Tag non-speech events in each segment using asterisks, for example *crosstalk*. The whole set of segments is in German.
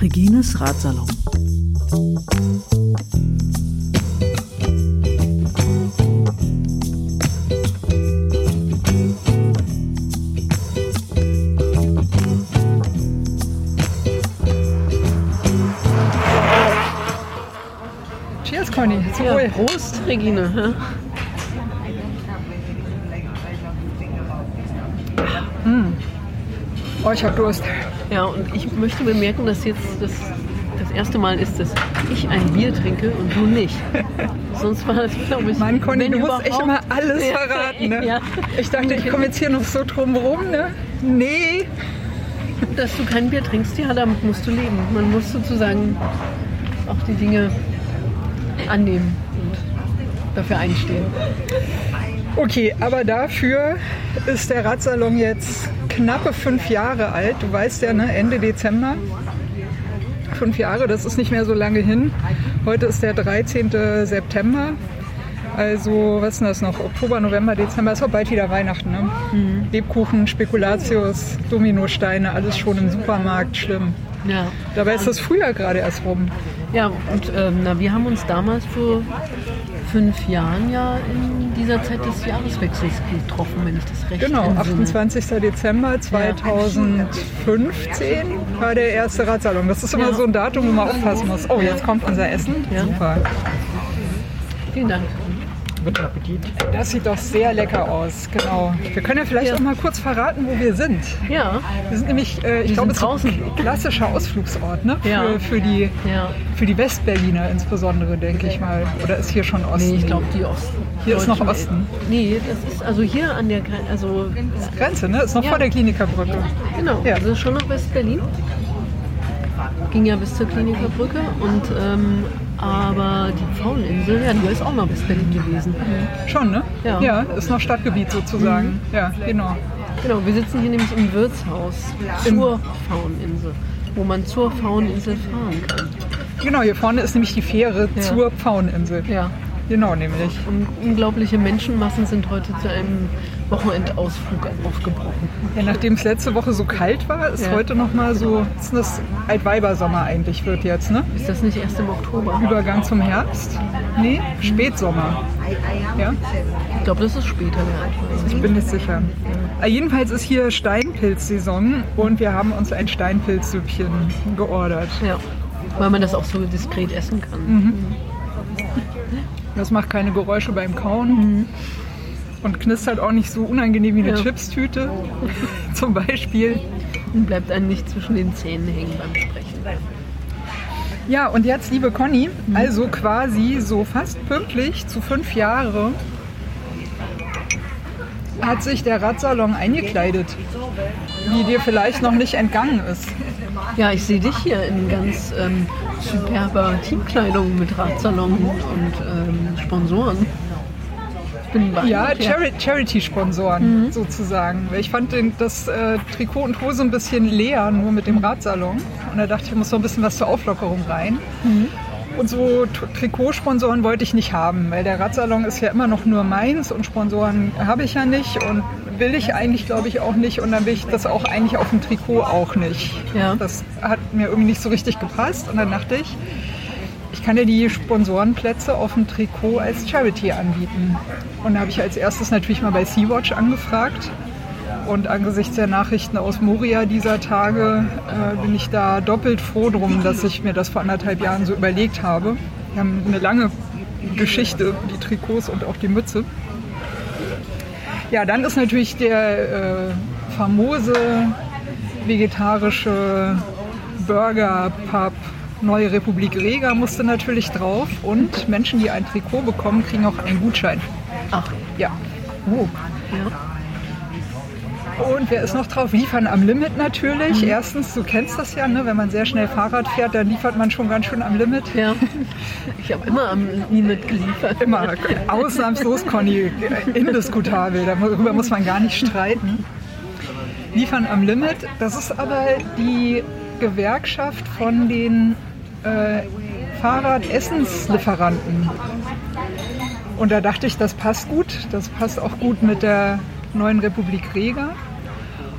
Regines Ratsalon. Cheers, Conny. Zum Ja, Wohl. Prost, Regine. Oh, ich hab Durst. Ja, und ich möchte bemerken, dass jetzt das, das erste Mal ist, dass ich ein Bier trinke und du nicht. *laughs* Sonst war das, glaube ich, Mann, Conny, du musst echt immer alles verraten, ne? Ja, Ich dachte, ich komme jetzt hier noch so drum rum, ne? Nee. dass du kein Bier trinkst, ja, damit musst du leben. Man muss sozusagen auch die Dinge annehmen und dafür einstehen. Okay, aber dafür ist der Radsalon jetzt knappe fünf Jahre alt. Du weißt ja, ne? Ende Dezember. Fünf Jahre, das ist nicht mehr so lange hin. Heute ist der 13. September. Also, was ist denn das noch? Oktober, November, Dezember, ist auch bald wieder Weihnachten. Ne? Lebkuchen, Spekulatius, Dominosteine, alles schon im Supermarkt, schlimm. Ja, Dabei ist das Frühjahr gerade erst rum. ja und ähm, na, wir haben uns damals vor fünf Jahren ja in dieser Zeit des Jahreswechsels getroffen, wenn ich das recht Genau, entsinne. 28. Dezember 2015 war der erste Radsalon. Das ist immer Ja. so ein Datum, wo man aufpassen muss. Oh, jetzt kommt unser Essen. Ja. Super. Vielen Dank. Guten Appetit. Das sieht doch sehr lecker aus. Genau. Wir können ja vielleicht Ja. auch mal kurz verraten, wo wir sind. Ja, Wir sind nämlich, äh, ich Wir glaube, es ist ein klassischer Ausflugsort ne? für, Ja. für, die, ja. für die Westberliner insbesondere, denke ich mal. Oder ist hier schon Osten? Nee, ich glaube die Osten. Hier ist noch Osten. Nee, das ist also hier an der Grenze, also Grenze, ne? Ist noch vor der Klinikerbrücke. genau, Ja. das ist schon nach West-Berlin. Ging ja bis zur Klinikerbrücke und ähm, aber die Pfaueninsel, ja, die ist auch mal West-Berlin gewesen. Schon, ne? Ja. ja ist noch Stadtgebiet sozusagen. Ja, genau. Genau, wir sitzen hier nämlich im Wirtshaus zur Pfaueninsel, wo man zur Pfaueninsel fahren kann. Genau, hier vorne ist nämlich die Fähre Ja. zur Pfaueninsel. Ja, Genau, nämlich. und unglaubliche Menschenmassen sind heute zu einem Wochenendausflug aufgebrochen. Ja, nachdem es letzte Woche so kalt war, ist Ja. heute nochmal so, ist das Altweibersommer eigentlich wird jetzt, ne? Ist das nicht erst im Oktober? Übergang zum Herbst? Nee, Spätsommer. Ja, Ich glaube, das ist später der Altweiber. ich bin nicht sicher. Äh, Jedenfalls ist hier Steinpilzsaison und wir haben uns ein Steinpilzsüppchen geordert. Ja, weil man das auch so diskret essen kann. Mhm. Das macht keine Geräusche beim Kauen und knistert auch nicht so unangenehm wie eine Mhm. Ja. Chipstüte *laughs* zum Beispiel. Und bleibt einem nicht zwischen den Zähnen hängen beim Sprechen. Ja, und jetzt, liebe Conny, also quasi so fast pünktlich zu fünf Jahre hat sich der Radsalon eingekleidet, wie dir vielleicht noch nicht entgangen ist. Ja, ich sehe dich hier in ganz ähm, superber Teamkleidung mit Radsalon und ähm, Sponsoren. Ich bin Ja, Chari Charity-Sponsoren sozusagen. Weil Ich fand den, das äh, Trikot und Hose ein bisschen leer, nur mit dem Radsalon. Und da dachte ich, ich muss noch ein bisschen was zur Auflockerung rein. Und so Trikotsponsoren wollte ich nicht haben, weil der Radsalon ist ja immer noch nur meins und Sponsoren habe ich ja nicht und will ich eigentlich, glaube ich, auch nicht. Und dann will ich das auch eigentlich auf dem Trikot auch nicht. Ja. Das hat mir irgendwie nicht so richtig gepasst. Und dann dachte ich, ich kann dir die Sponsorenplätze auf dem Trikot als Charity anbieten. Und da habe ich als erstes natürlich mal bei Sea-Watch angefragt. Und angesichts der Nachrichten aus Moria dieser Tage äh, bin ich da doppelt froh drum, dass ich mir das vor anderthalb Jahren so überlegt habe. Wir haben eine lange Geschichte, die Trikots und auch die Mütze. Ja, dann ist natürlich der äh, famose vegetarische Burger Pub Neue Republik Rega musste natürlich drauf und Menschen, die ein Trikot bekommen, kriegen auch einen Gutschein. Ach, Ja. Oh. ja. Und wer ist noch drauf? Liefern am Limit natürlich. Erstens, du kennst das ja, ne? wenn man sehr schnell Fahrrad fährt, dann liefert man schon ganz schön am Limit. ja. Ich habe immer am Limit geliefert. Immer ausnahmslos, Conny, indiskutabel. Darüber muss man gar nicht streiten. Liefern am Limit, das ist aber die Gewerkschaft von den äh, Fahrradessenslieferanten. Und da dachte ich, das passt gut. Das passt auch gut mit der neuen Republik Rega.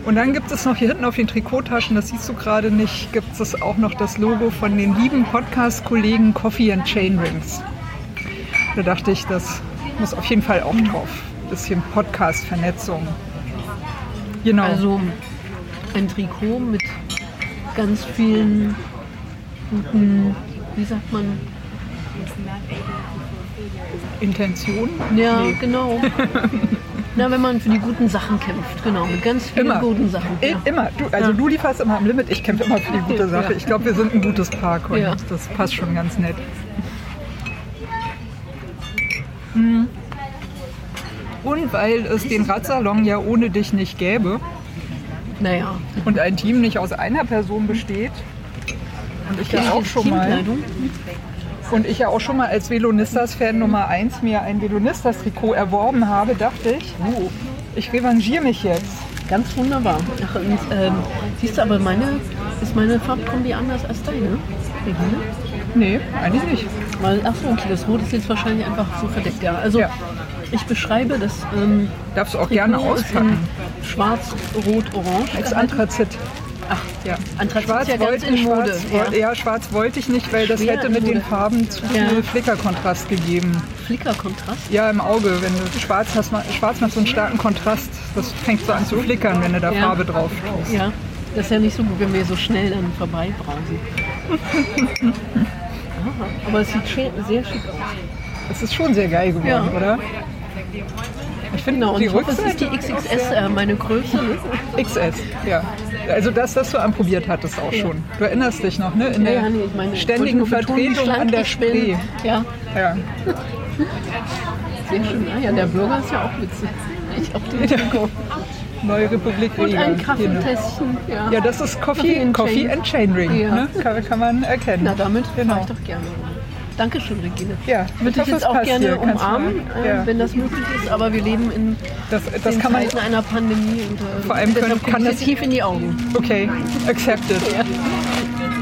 Und dann gibt es noch hier hinten auf den Trikottaschen, das siehst du gerade nicht, gibt es auch noch das Logo von den lieben Podcast-Kollegen Coffee and Chain Rings. Da dachte ich, das muss auf jeden Fall auch drauf. Bisschen Podcast-Vernetzung. Genau. Also ein Trikot mit ganz vielen guten, wie sagt man, Intention? ja, genau. *laughs* Na, wenn man für die guten Sachen kämpft, genau, mit ganz vielen Immer. guten Sachen. Ja. Immer. Du, also Ja. du lieferst immer am Limit, ich kämpfe immer für die gute Sache. Ich glaube, wir sind ein gutes Paar, Conny. Ja. Das passt schon ganz nett. Hm. Und weil es den Radsalon ja ohne dich nicht gäbe Naja, und ein Team nicht aus einer Person besteht und ich ja auch schon mal. Und ich ja auch schon mal als Velonistas-Fan Nummer 1 mir ein Velonistas-Trikot erworben habe, dachte ich, oh, ich revanchiere mich jetzt. Ganz wunderbar. Ach, und, ähm, siehst du, aber meine, ist meine Farbkombi anders als deine? Regine? Nee, eigentlich nicht. Weil, ach so, okay, das Rot ist jetzt wahrscheinlich einfach so verdeckt, ja. Also, Ja. ich beschreibe das ähm, Darfst du auch gerne Trikot ist auspacken. schwarz, rot, orange. Als. Anthrazit. Ach, Ja. Anthrazit Schwarz ist ja wollte in Mode. Schwarz, woll- ja. schwarz wollte ich nicht, weil das Schwer hätte mit den. Farben zu Ja. viel Flickerkontrast gegeben. Flickerkontrast. Ja, im Auge, wenn du schwarz hast, schwarz macht so einen starken Kontrast. Das fängt so an zu flickern, wenn du da Ja. Farbe drauf tust. Ja, das ist ja nicht so gut, wenn wir so schnell dann vorbeibrausen. *laughs* Aber es sieht schön, sehr schick aus. Das ist schon sehr geil geworden, Ja. oder? Ich finde Genau, und die ich hoffe, es ist die XXS, äh, meine Größe. Ne? XS, ja. Also das, das du anprobiert hattest auch schon. Du erinnerst dich noch, ne? In der Ja, nee, ich meine, ständigen Vertretung an der. Spree. Ja, Ja. sehr schön. Ah, ja, der Bürger ist ja auch witzig. Ich auf dem Trikot. Neue Republik Und ein Genau. Kaffeetässchen. Ja. Ja, das ist Coffee, Coffee and Chain. Chainring. Ja. Ne? Kann, kann man erkennen. Na, damit Genau. fahre ich doch gerne. Dankeschön, Regine. Ja, ich würde dich jetzt auch gerne du umarmen, äh, ja. wenn das möglich ist, aber wir leben in Das, das den kann man. Zeiten einer Pandemie und äh, Vor allem können- kann das- tief in die Augen. Okay, accepted.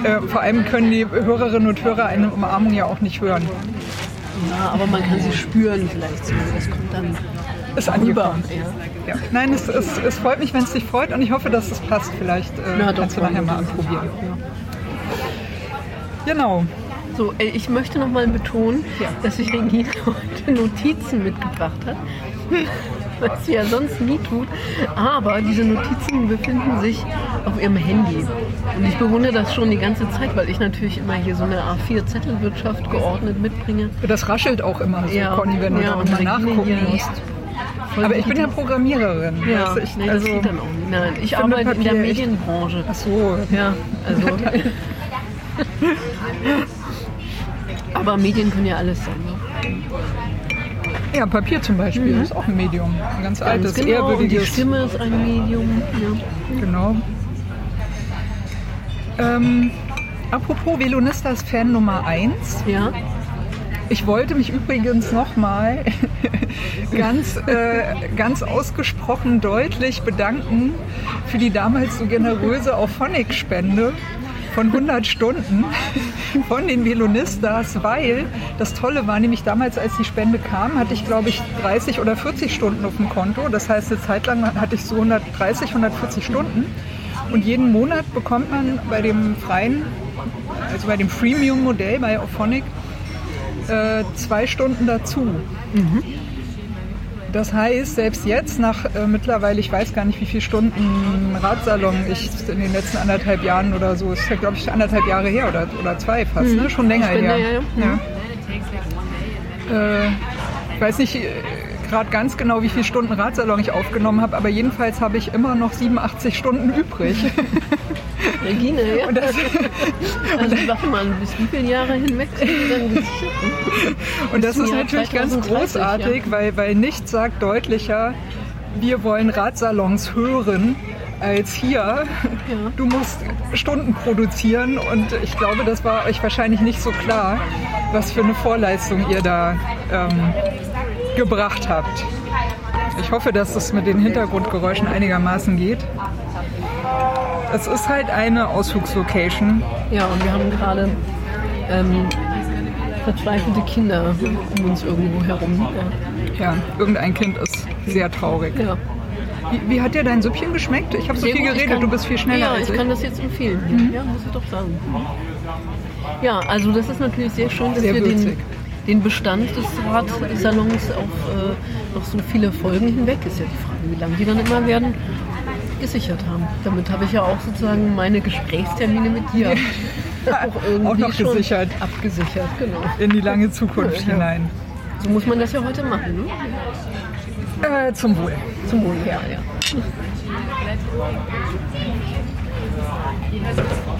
Ja. Äh, vor allem können die Hörerinnen und Hörer eine Umarmung ja auch nicht hören. ja, aber man kann sie spüren vielleicht so. Das kommt dann Ist angekommen. Ja. Ja. Nein, es, es, es freut mich, wenn es dich freut und ich hoffe, dass es passt. Vielleicht äh, Na, kannst du nachher mal anprobieren. Genau. So, äh, ich möchte noch mal betonen, dass sich Regina heute Notizen mitgebracht hat. *laughs* Was sie ja sonst nie tut. Aber diese Notizen befinden sich auf ihrem Handy. Und ich bewundere das schon die ganze Zeit, weil ich natürlich immer hier so eine A4-Zettelwirtschaft geordnet mitbringe. Das raschelt auch immer so, Conny, wenn du ja, da und immer Regine nachgucken musst. voll Aber ich bin ja Programmiererin. Ja, du, ich, nee, das also, geht dann auch nicht. Nein, ich arbeite in der Papier echt- Medienbranche. Ach so. Ja, also. *laughs* *laughs* Aber Medien können ja alles sein. Ne? Ja, Papier zum Beispiel ist auch ein Medium. Ein ganz, Ganz altes, genau, und die ehrwürdiges. Stimme ist ein Medium. Ja. Genau. Ähm, apropos Velonistas Fan Nummer 1. ja. Ich wollte mich übrigens nochmal *laughs* ganz, äh, ganz ausgesprochen deutlich bedanken für die damals so generöse Auphonic-Spende von 100 Stunden von den Velonistas, weil das Tolle war nämlich damals, als die Spende kam, hatte ich glaube ich 30 oder 40 Stunden auf dem Konto. Das heißt, eine Zeit lang hatte ich so 130, 140 Stunden. Und jeden Monat bekommt man bei dem freien, also bei dem Freemium-Modell bei Auphonic, äh, zwei Stunden dazu. Das heißt, selbst jetzt nach äh, mittlerweile, ich weiß gar nicht, wie viele Stunden Radsalon ich in den letzten anderthalb Jahren oder so, ist ja glaube ich anderthalb Jahre her oder, oder zwei fast, ne? schon länger her. ja, ja. Ja. Äh, ich weiß nicht gerade ganz genau, wie viele Stunden Radsalon ich aufgenommen habe, aber jedenfalls habe ich immer noch 87 Stunden übrig. *laughs* Regine, ja. Und das, *laughs* also warte mal, bis wie viele Jahre hinweg? Und das ist natürlich ganz 2030, großartig, weil, weil nichts sagt deutlicher, wir wollen Radsalons hören als hier. Du musst Stunden produzieren und ich glaube, das war euch wahrscheinlich nicht so klar, was für eine Vorleistung ihr da ähm, gebracht habt. Ich hoffe, dass es mit den Hintergrundgeräuschen einigermaßen geht. Es ist halt eine Ausflugslocation. Ja, und wir haben gerade ähm, verzweifelte Kinder um uns irgendwo herum. Ja, irgendein Kind ist sehr traurig. Ja. Wie, wie hat dir dein Süppchen geschmeckt? Ich habe so Sehr viel gut, geredet, kann- du bist viel schneller Ja, als ich ich. kann das jetzt empfehlen. Ja, muss ich doch sagen. Ja, also das ist natürlich sehr schön, dass Sehr wir würzig. den Bestand des Radsalons auf äh, noch so viele Folgen hinweg, ist ja die Frage, wie lange die dann immer werden, gesichert haben. Damit habe ich ja auch sozusagen meine Gesprächstermine mit dir *laughs* auch irgendwie Auch noch schon gesichert. abgesichert. Genau. In die lange Zukunft Ja. hinein. So muss man das ja heute machen. Ne? Äh, zum Wohl. Zum Wohl, ja, ja. *laughs*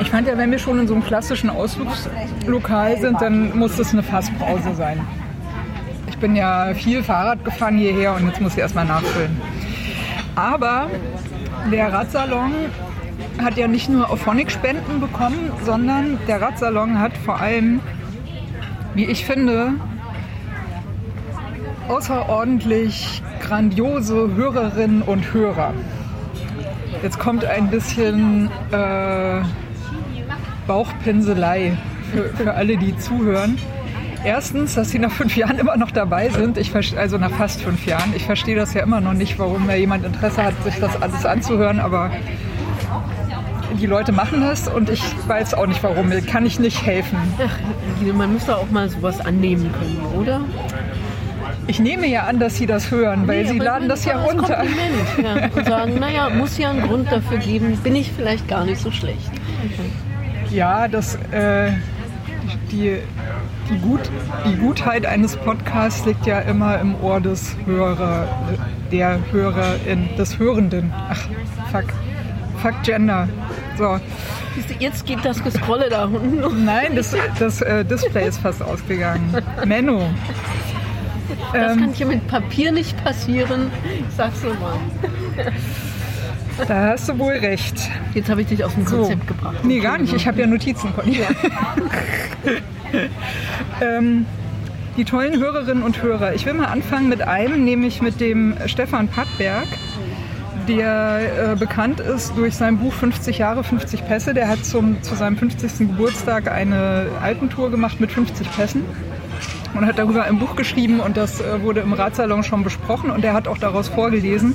Ich fand ja, wenn wir schon in so einem klassischen Ausflugslokal sind, dann muss es eine Fasspause sein. Ich bin ja viel Fahrrad gefahren hierher und jetzt muss ich erstmal nachfüllen. Aber der Radsalon hat ja nicht nur Auphonic-Spenden bekommen, sondern der Radsalon hat vor allem, wie ich finde, außerordentlich grandiose Hörerinnen und Hörer. Jetzt kommt ein bisschen äh, Bauchpinselei für, für alle, die zuhören. Erstens, dass sie nach fünf Jahren immer noch dabei sind. Ich, also nach fast fünf Jahren. Ich verstehe das ja immer noch nicht, warum da jemand Interesse hat, sich das alles anzuhören. Aber die Leute machen das und ich weiß auch nicht warum. Kann ich nicht helfen. Ach, man muss da auch mal sowas annehmen können, oder? Ich nehme ja an, dass sie das hören, weil Nee, sie laden das ja runter. Kompliment, Ja, und sagen, naja, muss ja einen Grund dafür geben, bin ich vielleicht gar nicht so schlecht. Ja, das, äh, die, die, Gut, die Gutheit eines Podcasts liegt ja immer im Ohr des Hörer, der Hörerin, des Hörenden. Ach, fuck. Fuck Gender. So. Jetzt geht das Gescrolle da unten. Nein, das, das äh, Display ist fast ausgegangen. Menno. Das Ähm. kann hier mit Papier nicht passieren. Ich sag's nur mal. Da hast du wohl recht. Jetzt habe ich dich aus dem So. Konzept gebracht. Nee, gar nicht. Ich habe ja Notizen. Conny. *laughs* ähm, die tollen Hörerinnen und Hörer. Ich will mal anfangen mit einem, nämlich mit dem Stefan Pattberg, der äh, bekannt ist durch sein Buch 50 Jahre, 50 Pässe. Der hat zum, zu seinem 50. Geburtstag eine Alpentour gemacht mit 50 Pässen und hat darüber ein Buch geschrieben und das äh, wurde im Ratsalon schon besprochen und er hat auch daraus vorgelesen.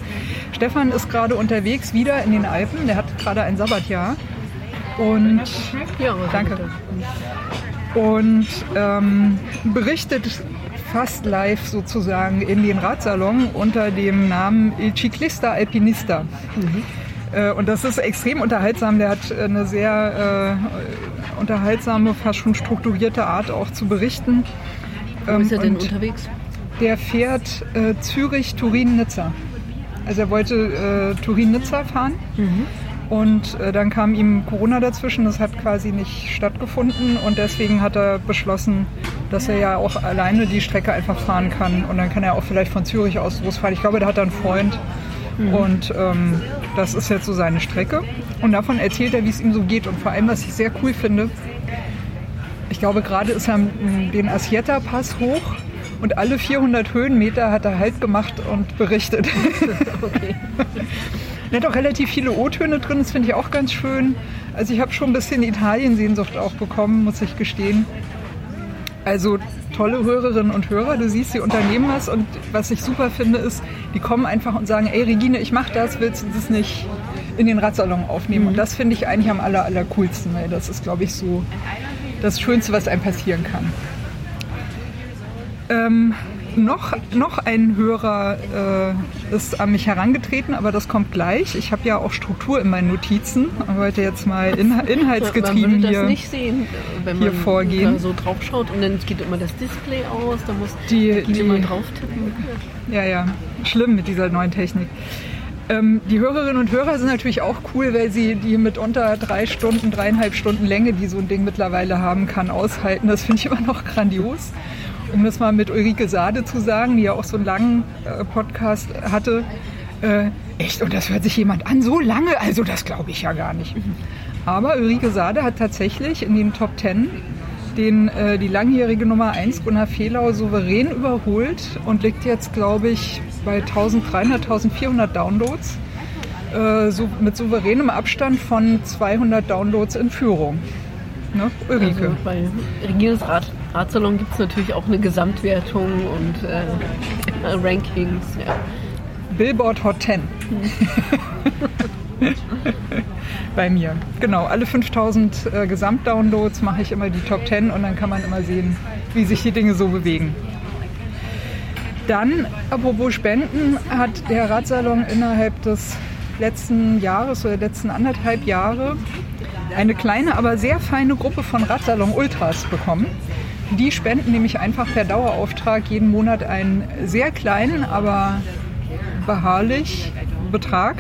Stefan ist gerade unterwegs wieder in den Alpen, der hat gerade ein Sabbatjahr und, Ja, Danke. und ähm, berichtet fast live sozusagen in den Radsalon unter dem Namen Il Ciclista Alpinista. Äh, Und das ist extrem unterhaltsam. Der hat äh, eine sehr äh, unterhaltsame, fast schon strukturierte Art auch zu berichten. Wo ist er denn und unterwegs? der fährt äh, Zürich, Turin, Nizza. Also er wollte äh, Turin-Nizza fahren. Und äh, dann kam ihm Corona dazwischen. Das hat quasi nicht stattgefunden. Und deswegen hat er beschlossen, dass er ja auch alleine die Strecke einfach fahren kann. Und dann kann er auch vielleicht von Zürich aus losfahren. Ich glaube, da hat er einen Freund. Und ähm, das ist jetzt so seine Strecke. Und davon erzählt er, wie es ihm so geht. Und vor allem, was ich sehr cool finde, ich glaube, gerade ist er den Asieta-Pass hoch und alle 400 Höhenmeter hat er Halt gemacht und berichtet. *laughs* Okay. Er hat auch relativ viele O-Töne drin, das finde ich auch ganz schön. Also ich habe schon ein bisschen Italien-Sehnsucht auch bekommen, muss ich gestehen. Also tolle Hörerinnen und Hörer, du siehst, sie unternehmen was und was ich super finde ist, die kommen einfach und sagen, ey Regine, ich mache das, willst du das nicht in den Radsalon aufnehmen? Und das finde ich eigentlich am aller, aller coolsten, weil das ist, glaube ich, so das Schönste, was einem passieren kann. Ähm, noch, noch ein Hörer äh, ist an mich herangetreten, aber das kommt gleich. Ich habe ja auch Struktur in meinen Notizen. Ich wollte jetzt mal *laughs* in, man inhaltsgetrieben würde das hier. nicht sehen, wenn hier man vorgehen. da so drauf schaut und dann geht immer das Display aus, da muss Die- die- mal drauf tippen. Ja, ja, schlimm mit dieser neuen Technik. Ähm, die Hörerinnen und Hörer sind natürlich auch cool, weil sie die mitunter drei Stunden, dreieinhalb Stunden Länge, die so ein Ding mittlerweile haben kann, aushalten. Das finde ich immer noch grandios. Um das mal mit Ulrike Sade zu sagen, die ja auch so einen langen äh, Podcast hatte. Äh, echt, und das hört sich jemand an, so lange? Also das glaube ich ja gar nicht. Aber Ulrike Sade hat tatsächlich in den Top Ten den, äh, die langjährige Nummer 1 Gunnar Fehlau souverän überholt und liegt jetzt, glaube ich, bei 1300, 1400 Downloads. Äh, so, mit souveränem Abstand von 200 Downloads in Führung. Ne? Ulrike. Also bei Regines Rad Radsalon gibt es natürlich auch eine Gesamtwertung und äh, Rankings. Ja. Billboard Hot 10. *laughs* bei mir. Genau, alle 5000 äh, Gesamtdownloads mache ich immer die Top 10 und dann kann man immer sehen, wie sich die Dinge so bewegen. Dann, apropos Spenden, hat der Radsalon innerhalb des letzten Jahres oder letzten anderthalb Jahre eine kleine, aber sehr feine Gruppe von Radsalon Ultras bekommen. Die spenden nämlich einfach per Dauerauftrag jeden Monat einen sehr kleinen, aber beharrlich Betrag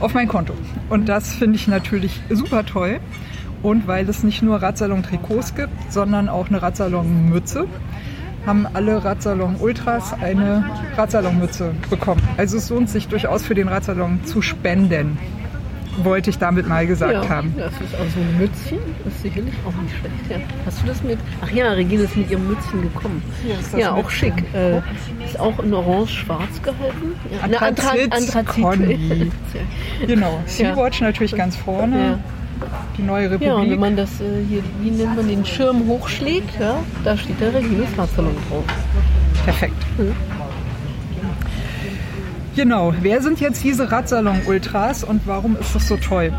auf mein Konto. Und das finde ich natürlich super toll. Und weil es nicht nur Radsalon-Trikots gibt, sondern auch eine Radsalon-Mütze, haben alle Radsalon Ultras eine Radsalon-Mütze bekommen. Also es lohnt sich durchaus für den Radsalon zu spenden, wollte ich damit mal gesagt ja, haben. Das ist auch so ein Mützchen, ist sicherlich auch nicht schlecht. Ja. Hast du das mit? Ach ja, Regine ist mit ihrem Mützchen gekommen. Ja, ist das Ja, auch schick. Äh, ist auch in orange-schwarz gehalten. Ja, Anthrazit, Anthrazit. Conny. Genau, Sea-Watch natürlich ganz vorne, Ja. die neue Ja, und wenn Republik. man das äh, hier, wie nennt man den Schirm hochschlägt, ja, da steht der Regines Radsalon drauf. Perfekt. Mhm. Genau, wer sind jetzt diese Radsalon-Ultras und warum ist das so toll?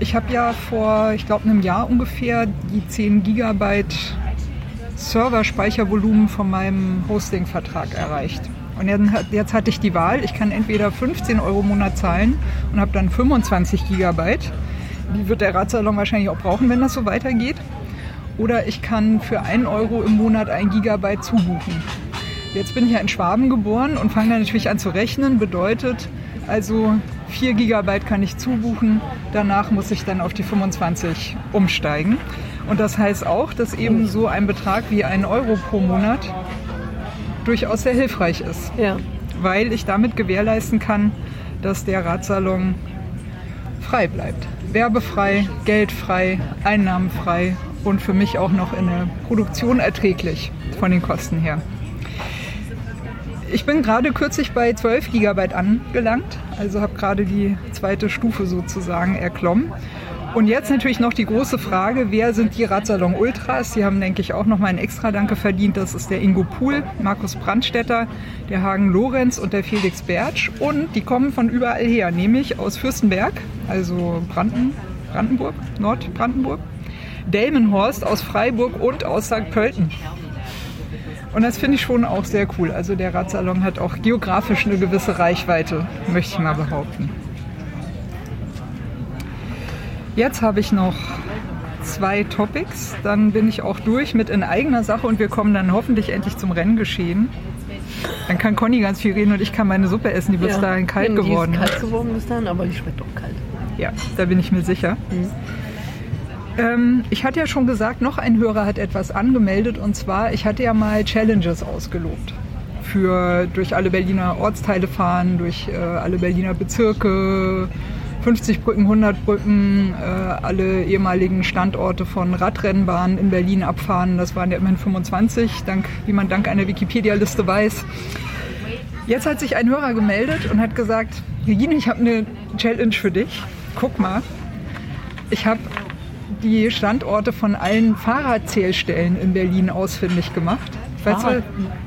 Ich habe ja vor, ich glaube, einem Jahr ungefähr die 10 Gigabyte Serverspeichervolumen von meinem Hosting-Vertrag erreicht. Und jetzt, hat- jetzt hatte ich die Wahl, ich kann entweder 15 Euro im Monat zahlen und habe dann 25 Gigabyte. Die wird der Radsalon wahrscheinlich auch brauchen, wenn das so weitergeht. Oder ich kann für 1 Euro im Monat ein Gigabyte zubuchen. Jetzt bin ich ja in Schwaben geboren und fange dann natürlich an zu rechnen. Bedeutet also 4 Gigabyte kann ich zubuchen. Danach muss ich dann auf die 25 umsteigen. Und das heißt auch, dass eben so ein Betrag wie 1 Euro pro Monat durchaus sehr hilfreich ist, Ja. weil ich damit gewährleisten kann, dass der Radsalon frei bleibt. Werbefrei, geldfrei, einnahmenfrei und für mich auch noch in der Produktion erträglich von den Kosten her. Ich bin gerade kürzlich bei 12 GB angelangt, also habe gerade die zweite Stufe sozusagen erklommen. Und jetzt natürlich noch die große Frage, wer sind die Radsalon Ultras? Die haben, denke ich, auch noch mal ein extra Danke verdient. Das ist der Ingo Puhl, Markus Brandstetter, der Hagen Lorenz und der Felix Bertsch. Und die kommen von überall her, nämlich aus Fürstenberg, also Branden, Brandenburg, Nordbrandenburg, Delmenhorst aus Freiburg und aus St. Pölten. Und das finde ich schon auch sehr cool. Also der Radsalon hat auch geografisch eine gewisse Reichweite, möchte ich mal behaupten. Jetzt habe ich noch zwei Topics. Dann bin ich auch durch mit in eigener Sache und wir kommen dann hoffentlich endlich zum Renngeschehen. Dann kann Conny ganz viel reden und ich kann meine Suppe essen, die bis ja. dahin kalt die geworden ist kalt geworden bis dahin, aber die schmeckt doch kalt. Ja, da bin ich mir sicher. Ähm, ich hatte ja schon gesagt, noch ein Hörer hat etwas angemeldet und zwar, ich hatte ja mal Challenges ausgelobt. Für durch alle Berliner Ortsteile fahren, durch äh, alle Berliner Bezirke, 50 Brücken, 100 Brücken, äh, alle ehemaligen Standorte von Radrennbahnen in Berlin abfahren. Das waren ja immerhin 25, dank, wie man dank einer Wikipedia-Liste weiß. Jetzt hat sich ein Hörer gemeldet und hat gesagt, Regine, ich habe eine Challenge für dich. Guck mal, ich habe die Standorte von allen Fahrradzählstellen in Berlin ausfindig gemacht. Weißt du,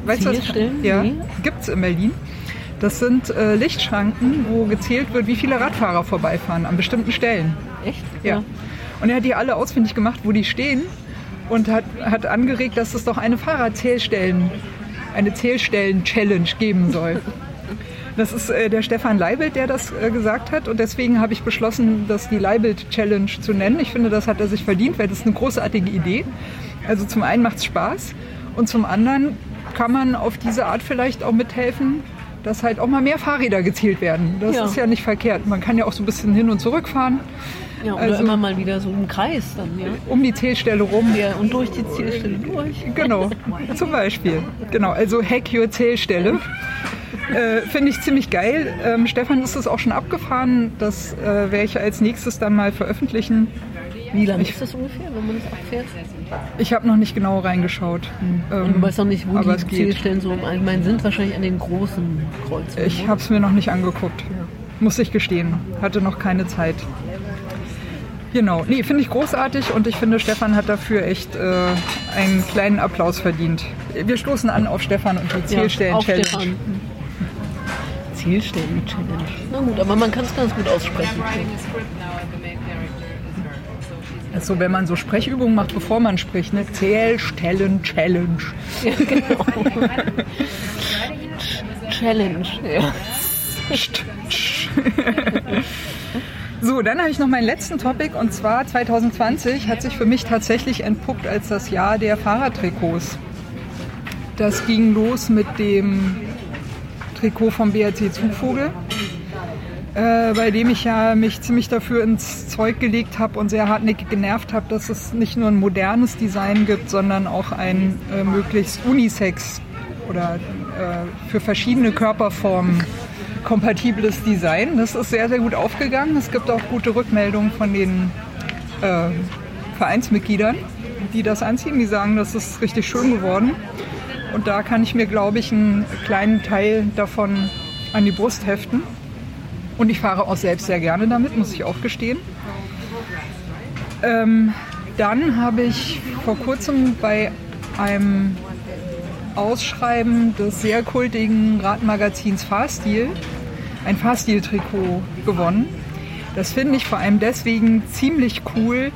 weißt du was? Ja, Nee. gibt's in Berlin. Das sind äh, Lichtschranken, wo gezählt wird, wie viele Radfahrer vorbeifahren an bestimmten Stellen. Echt? Ja. Und er hat die alle ausfindig gemacht, wo die stehen und hat, hat angeregt, dass es doch eine Fahrradzählstellen, eine Zählstellen-Challenge geben soll. *laughs* Das ist äh, der Stefan Leibelt, der das äh, gesagt hat und deswegen habe ich beschlossen, das die Leibelt-Challenge zu nennen. Ich finde, das hat er sich verdient, weil das ist eine großartige Idee. Also zum einen macht es Spaß und zum anderen kann man auf diese Art vielleicht auch mithelfen, dass halt auch mal mehr Fahrräder gezählt werden. Das Ja. ist ja nicht verkehrt. Man kann ja auch so ein bisschen hin und zurück fahren Ja, oder Also- immer mal wieder so im Kreis dann, ja. um die Zählstelle rum. ja und durch die Zielstelle durch. Genau, zum Beispiel. Genau, also Hack Your Zählstelle. Äh, Finde ich ziemlich geil. Ähm, Stefan ist es auch schon abgefahren. Das äh, werde ich als nächstes dann mal veröffentlichen. Wie lange ist das ungefähr, wenn man das abfährt? Ich habe noch nicht genau reingeschaut. Und Ähm, du weißt auch nicht, wo die. Zielstellen so im Allgemeinen sind. Wahrscheinlich an den großen Kreuzungen. Ich habe es mir noch nicht angeguckt. Muss ich gestehen. Hatte noch keine Zeit. Genau, nee, finde ich großartig und ich finde, Stefan hat dafür echt äh, einen kleinen Applaus verdient. Wir stoßen an auf Stefan und die Zielstellen-Challenge. Zielstellen-Challenge. Na gut, aber man kann es ganz gut aussprechen. Also wenn man so Sprechübungen macht, bevor man spricht, ne? Zählstellen-Challenge. Ja, genau. Challenge, ja. So, dann habe ich noch meinen letzten Topic und zwar 2020 hat sich für mich tatsächlich entpuppt als das Jahr der Fahrradtrikots. Das ging los mit dem Trikot vom BRC Zugvogel, äh, bei dem ich ja mich ziemlich dafür ins Zeug gelegt habe und sehr hartnäckig genervt habe, dass es nicht nur ein modernes Design gibt, sondern auch ein äh, möglichst Unisex oder äh, für verschiedene Körperformen kompatibles Design. Das ist sehr, sehr gut aufgegangen. Es gibt auch gute Rückmeldungen von den äh, Vereinsmitgliedern, die das anziehen. Die sagen, das ist richtig schön geworden. Und da kann ich mir, glaube ich, einen kleinen Teil davon an die Brust heften. Und ich fahre auch selbst sehr gerne damit, muss ich auch gestehen. Ähm, dann habe ich vor kurzem bei einem Ausschreiben des sehr kultigen Radmagazins Fahrstil ein Fahrstil-Trikot gewonnen. Das finde ich vor allem deswegen ziemlich cool,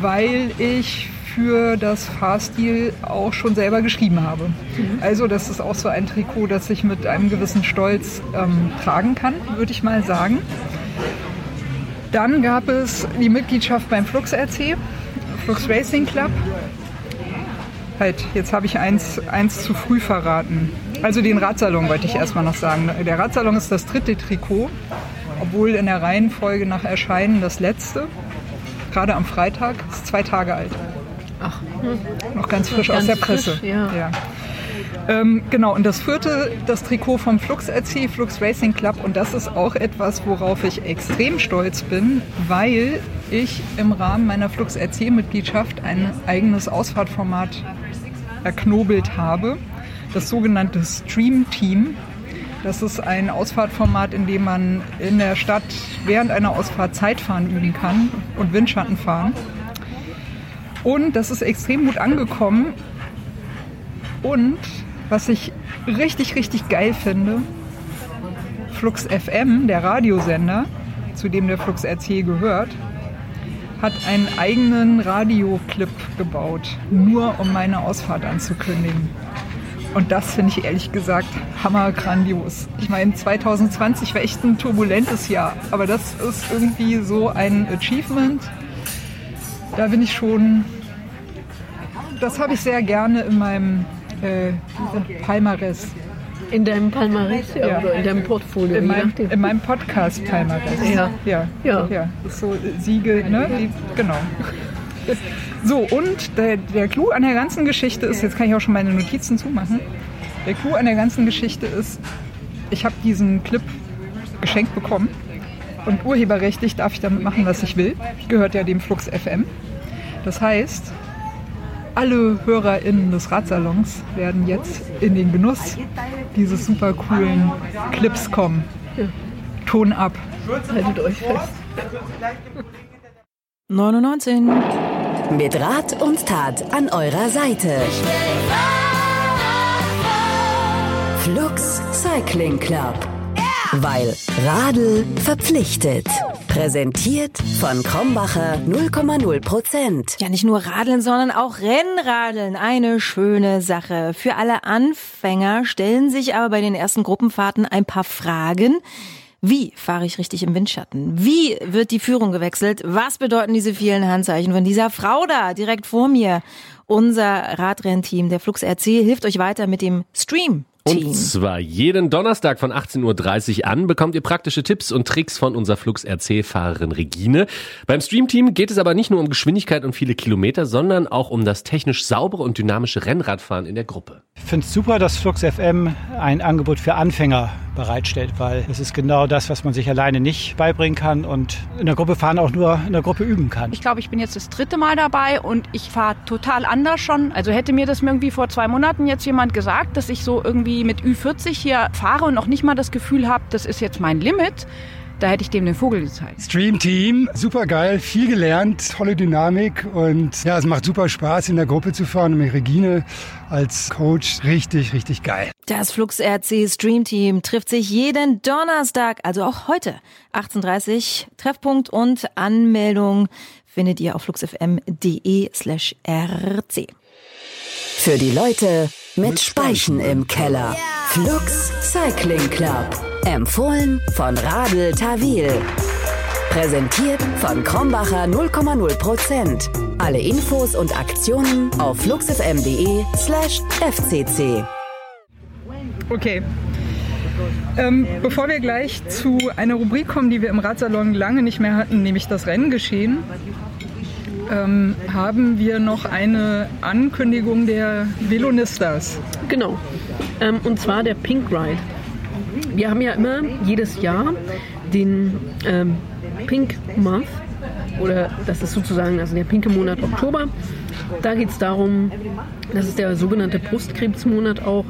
weil ich für das Fahrstil auch schon selber geschrieben habe. Mhm. Also das ist auch so ein Trikot, das ich mit einem gewissen Stolz ähm, tragen kann, würde ich mal sagen. Dann gab es die Mitgliedschaft beim Flux RC, Flux Racing Club. Halt, jetzt habe ich eins, eins zu früh verraten. Also den Radsalon wollte ich erstmal noch sagen. Der Radsalon ist das dritte Trikot, obwohl in der Reihenfolge nach Erscheinen das letzte. Gerade am Freitag ist zwei Tage alt. Noch ganz frisch ganz aus der Presse. Frisch, ja. ja. Ähm, genau, und das vierte, das Trikot vom Flux RC, Flux Racing Club. Und das ist auch etwas, worauf ich extrem stolz bin, weil ich im Rahmen meiner Flux RC-Mitgliedschaft ein eigenes Ausfahrtformat erknobelt habe das sogenannte Stream Team. Das ist ein Ausfahrtformat, in dem man in der Stadt während einer Ausfahrt Zeitfahren üben kann und Windschatten fahren. Und das ist extrem gut angekommen. Und was ich richtig, richtig geil finde, Flux FM, der Radiosender, zu dem der Flux RC gehört, hat einen eigenen Radioclip gebaut, nur um meine Ausfahrt anzukündigen. Und das finde ich ehrlich gesagt hammergrandios. Ich meine, 2020 war echt ein turbulentes Jahr, aber das ist irgendwie so ein Achievement. Da bin ich schon, das habe ich sehr gerne in meinem äh, Palmares. In deinem Palmares ja, ja. oder in deinem Portfolio? In, mein, in meinem Podcast Palmares. Ja. Ja. ja. ja. So Siegel, ne? Die, genau. So, und der, der Clou an der ganzen Geschichte ist, jetzt kann ich auch schon meine Notizen zumachen, der Clou an der ganzen Geschichte ist, ich habe diesen Clip geschenkt bekommen und urheberrechtlich darf ich damit machen, was ich will. Gehört ja dem Flux FM. Das heißt, alle HörerInnen des Radsalons werden jetzt in den Genuss dieses super coolen Clips kommen. Ton ab. Haltet euch fest. 99. Mit Rat und Tat an eurer Seite. Flux Cycling Club. Weil Radl verpflichtet. Präsentiert von Krombacher 0,0% Ja, nicht nur Radeln, sondern auch Rennradeln. Eine schöne Sache. Für alle Anfänger stellen sich aber bei den ersten Gruppenfahrten ein paar Fragen. Wie fahre ich richtig im Windschatten? Wie wird die Führung gewechselt? Was bedeuten diese vielen Handzeichen von dieser Frau da direkt vor mir? Unser Radrennteam, der Flux RC, hilft euch weiter mit dem Stream. Team. Und zwar jeden Donnerstag von 18.30 Uhr an bekommt ihr praktische Tipps und Tricks von unserer Flux RC-Fahrerin Regine. Beim Stream-Team geht es aber nicht nur um Geschwindigkeit und viele Kilometer, sondern auch um das technisch saubere und dynamische Rennradfahren in der Gruppe. Ich finde es super, dass Flux FM ein Angebot für Anfänger bereitstellt, weil es ist genau das, was man sich alleine nicht beibringen kann und in der Gruppe fahren auch nur in der Gruppe üben kann. Ich glaube, ich bin jetzt das dritte Mal dabei und ich fahre total anders schon. Also hätte mir das irgendwie vor zwei Monaten jetzt jemand gesagt, dass ich so irgendwie mit Ü40 hier fahre und noch nicht mal das Gefühl habe, das ist jetzt mein Limit da hätte ich dem den Vogel gezeigt. Stream Team, super geil, viel gelernt, tolle Dynamik und ja, es macht super Spaß in der Gruppe zu fahren und mit Regine als Coach richtig, richtig geil. Das Flux RC Stream Team trifft sich jeden Donnerstag, also auch heute, 18.30 Treffpunkt und Anmeldung findet ihr auf fluxfm.de slash rc. Für die Leute mit Speichen im Keller. Flux Cycling Club. Empfohlen von Radl Tawil. Präsentiert von Krombacher 0,0%. Alle Infos und Aktionen auf fluxfm.de slash fcc. Okay. Ähm, bevor wir gleich zu einer Rubrik kommen, die wir im Radsalon lange nicht mehr hatten, nämlich das Renngeschehen, ähm, haben wir noch eine Ankündigung der Velonistas. Genau. Ähm, und zwar der Pink Ride. Wir haben ja immer jedes Jahr den ähm, Pink Month oder das ist sozusagen also der pinke Monat Oktober. Da geht es darum, das ist der sogenannte Brustkrebsmonat auch,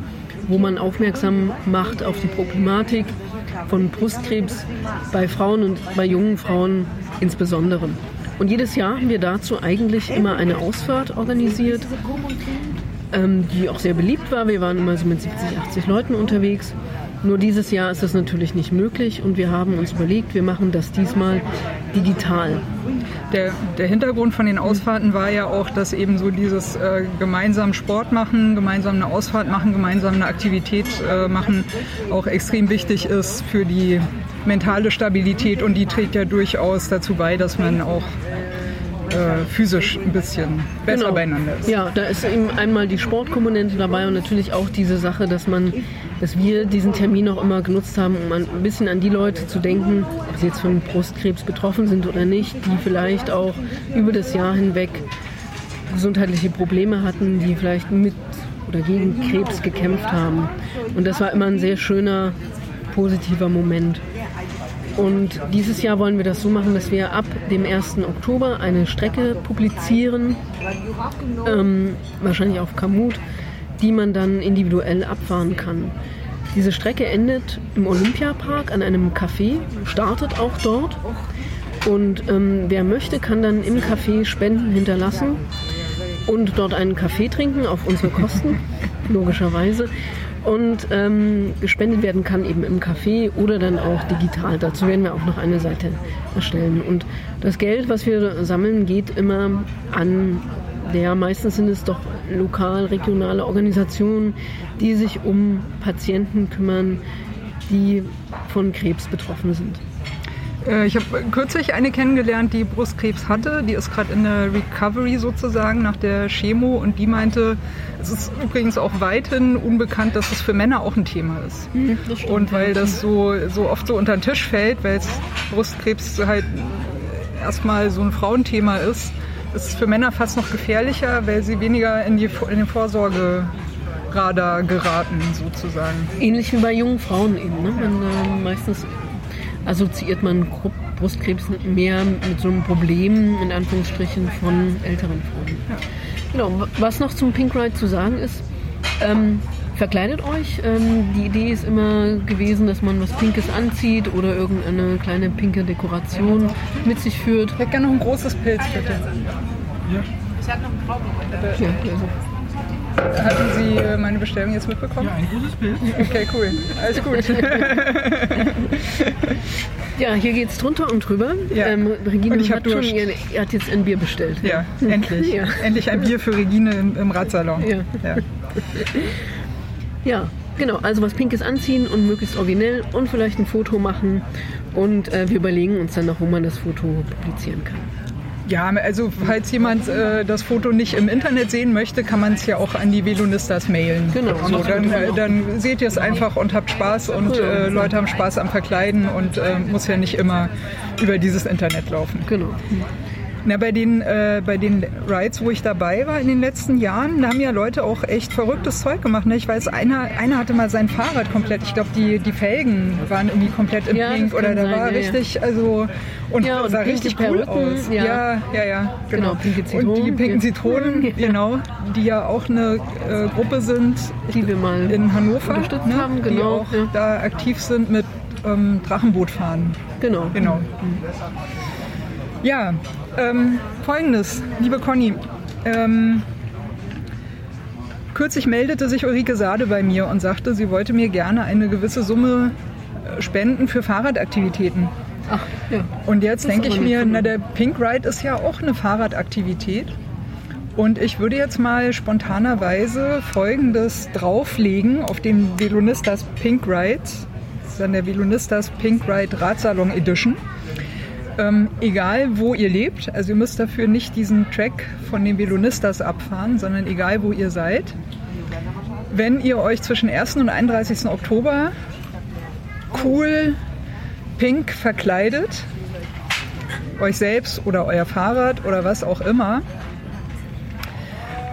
wo man aufmerksam macht auf die Problematik von Brustkrebs bei Frauen und bei jungen Frauen insbesondere. Und jedes Jahr haben wir dazu eigentlich immer eine Ausfahrt organisiert, ähm, die auch sehr beliebt war. Wir waren immer so mit 70, 80 Leuten unterwegs. Nur dieses Jahr ist das natürlich nicht möglich und wir haben uns überlegt, wir machen das diesmal digital. Der, der Hintergrund von den Ausfahrten war ja auch, dass eben so dieses äh, gemeinsam Sport machen, gemeinsam eine Ausfahrt machen, gemeinsam eine Aktivität äh, machen auch extrem wichtig ist für die mentale Stabilität und die trägt ja durchaus dazu bei, dass man auch äh, physisch ein bisschen besser Genau. beieinander ist. Ja, da ist eben einmal die Sportkomponente dabei und natürlich auch diese Sache, dass man, dass wir diesen Termin auch immer genutzt haben, um ein bisschen an die Leute zu denken, ob sie jetzt von Brustkrebs betroffen sind oder nicht, die vielleicht auch über das Jahr hinweg gesundheitliche Probleme hatten, die vielleicht mit oder gegen Krebs gekämpft haben. Und das war immer ein sehr schöner, positiver Moment. Und dieses Jahr wollen wir das so machen, dass wir ab dem 1. Oktober eine Strecke publizieren, ähm, wahrscheinlich auf Kamut, die man dann individuell abfahren kann. Diese Strecke endet im Olympiapark an einem Café, startet auch dort. Und ähm, wer möchte, kann dann im Café Spenden hinterlassen und dort einen Kaffee trinken auf unsere Kosten, *laughs* logischerweise. Und ähm, gespendet werden kann eben im Café oder dann auch digital. Dazu werden wir auch noch eine Seite erstellen. Und das Geld, was wir sammeln, geht immer an, ja, meistens sind es doch lokal, regionale Organisationen, die sich um Patienten kümmern, die von Krebs betroffen sind. Äh, Ich habe kürzlich eine kennengelernt, die Brustkrebs hatte. Die ist gerade in der Recovery sozusagen nach der Chemo und die meinte, es ist übrigens auch weithin unbekannt, dass es für Männer auch ein Thema ist. und weil das so, so oft so unter den Tisch fällt, weil es Brustkrebs halt erstmal so ein Frauenthema ist, ist es für Männer fast noch gefährlicher, weil sie weniger in, die, in den Vorsorgeradar geraten sozusagen. Ähnlich wie bei jungen Frauen eben. Ne? Man, äh, meistens assoziiert man Brustkrebs mehr mit so einem Problem, in Anführungsstrichen, von älteren Frauen. Genau, was noch zum Pink Ride zu sagen ist, ähm, verkleidet euch. Ähm, die Idee ist immer gewesen, dass man was Pinkes anzieht oder irgendeine kleine pinke Dekoration mit sich führt. Ich hätte gerne noch ein großes Pilz, bitte. Ja, also. Hatten Sie äh, meine Bestellung jetzt mitbekommen? Ein gutes Bild. Okay, cool. Alles gut. *laughs* ja hier geht's drunter und drüber. Ja. Ähm, Regine Und hat, schon Durst. ihr, ihr hat jetzt ein Bier bestellt. Ja, endlich. Ja. Endlich ein Bier für Regine im, im Radsalon. Ja. Ja. Ja, genau. Also was Pinkes anziehen und möglichst originell und vielleicht ein Foto machen. Und äh, wir überlegen uns dann noch, wo man das Foto publizieren kann. Ja, also falls jemand äh, das Foto nicht im Internet sehen möchte, kann man es ja auch an die Velonistas mailen. Genau. So, dann, äh, dann seht ihr es einfach und habt Spaß und äh, Leute haben Spaß am Verkleiden und äh, muss ja nicht immer über dieses Internet laufen. Genau. Na, bei den, äh, bei den Rides, wo ich dabei war in den letzten Jahren, da haben ja Leute auch echt verrücktes Zeug gemacht. Ne? Ich weiß, einer, einer hatte mal sein Fahrrad komplett, ich glaube, die, die Felgen waren irgendwie komplett im Ja, Pink oder da sein, war ja, ja. richtig, also und Ja, sah richtig cool Perücken, aus. ja. ja, ja, ja, genau. Genau, Und die pinken Zitronen, *laughs* Ja. genau, die ja auch eine äh, Gruppe sind Die wir mal in Hannover, unterstützt ne? haben, die genau. auch ja. da aktiv sind mit ähm, Drachenboot fahren. Genau. Genau. Ja, ähm, folgendes, liebe Conny. Ähm, kürzlich meldete sich Ulrike Sade bei mir und sagte, sie wollte mir gerne eine gewisse Summe äh, spenden für Fahrradaktivitäten. Ach, ja. Und jetzt denke ich mir, na, der Pink Ride ist ja auch eine Fahrradaktivität. Und ich würde jetzt mal spontanerweise Folgendes drauflegen auf den Velonistas Pink Ride. Das ist dann der Velonistas Pink Ride Radsalon Edition. Ähm, egal wo ihr lebt, also ihr müsst dafür nicht diesen Track von den Velonistas abfahren, sondern egal wo ihr seid. Wenn ihr euch zwischen 1. und 31. Oktober cool pink verkleidet, euch selbst oder euer Fahrrad oder was auch immer,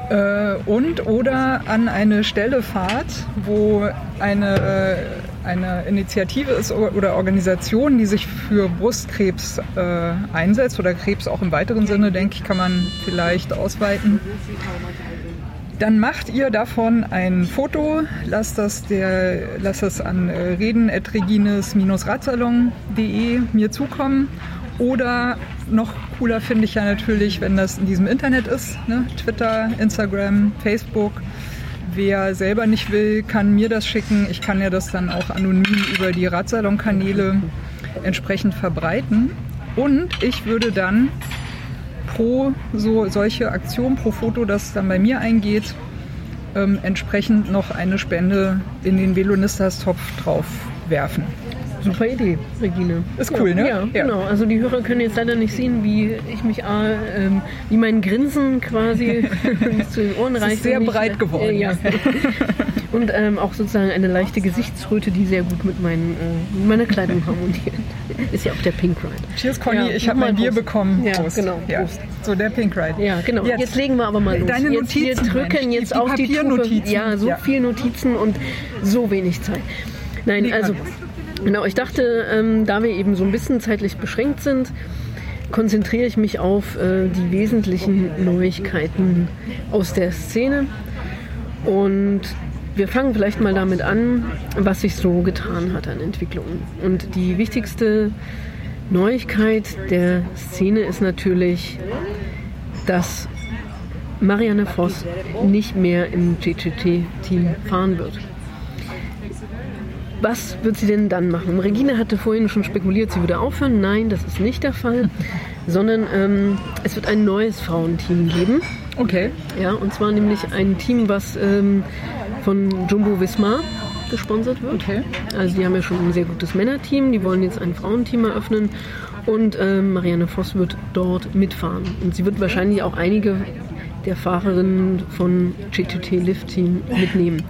äh, und oder an eine Stelle fahrt, wo eine, äh, eine Initiative ist oder Organisation, die sich für Brustkrebs äh, einsetzt oder Krebs auch im weiteren Sinne, denke ich, kann man vielleicht ausweiten. Dann macht ihr davon ein Foto, lasst das, der, lasst das an äh, reden.regines-radsalon.de mir zukommen. Oder noch cooler finde ich ja natürlich, wenn das in diesem Internet ist. Ne? Twitter, Instagram, Facebook. Wer selber nicht will, kann mir das schicken. Ich kann ja das dann auch anonym über die Radsalon-Kanäle entsprechend verbreiten. Und ich würde dann pro so, solche Aktion, pro Foto, das dann bei mir eingeht, ähm, entsprechend noch eine Spende in den Velonistas-Topf drauf werfen. Super Idee, Regine. Ist cool, ja, ne? Ja, Ja. genau. Also die Hörer können jetzt leider nicht sehen, wie ich mich, äh, ähm, wie mein Grinsen quasi *laughs* *laughs* zu den Ohren reicht. ist sehr breit geworden. Äh, ja. *laughs* Und ähm, auch sozusagen eine leichte Gesichtsröte, die sehr gut mit, meinen, äh, mit meiner Kleidung harmoniert. Ist ja auch der Pink Ride. Cheers, Conny, Ja, ich habe mein Bier bekommen. Ja, Prost. genau. Prost. So, der Pink Ride. Ja, genau. Jetzt, Jetzt- legen wir aber mal los. Deine Jetzt, wir Notizen, drücken Mensch, jetzt die auf die Tube. Papiernotizen. Ja, so Ja. viel Notizen und so wenig Zeit. Nein, mal also los. Genau. Ich dachte, ähm, da wir eben so ein bisschen zeitlich beschränkt sind, konzentriere ich mich auf äh, die wesentlichen Neuigkeiten aus der Szene und wir fangen vielleicht mal damit an, was sich so getan hat an Entwicklungen. Und die wichtigste Neuigkeit der Szene ist natürlich, dass Marianne Voss nicht mehr im GGT-Team fahren wird. Was wird sie denn dann machen? Regine hatte vorhin schon spekuliert, sie würde aufhören. Nein, das ist nicht der Fall, *laughs* sondern ähm, es wird ein neues Frauenteam geben. Okay. Ja, und zwar nämlich ein Team, was ähm, von Jumbo Visma gesponsert wird. Okay. Also die haben ja schon ein sehr gutes Männerteam, die wollen jetzt ein Frauenteam eröffnen und ähm, Marianne Voss wird dort mitfahren. Und sie wird wahrscheinlich auch einige der Fahrerinnen von GTT Lift Team mitnehmen.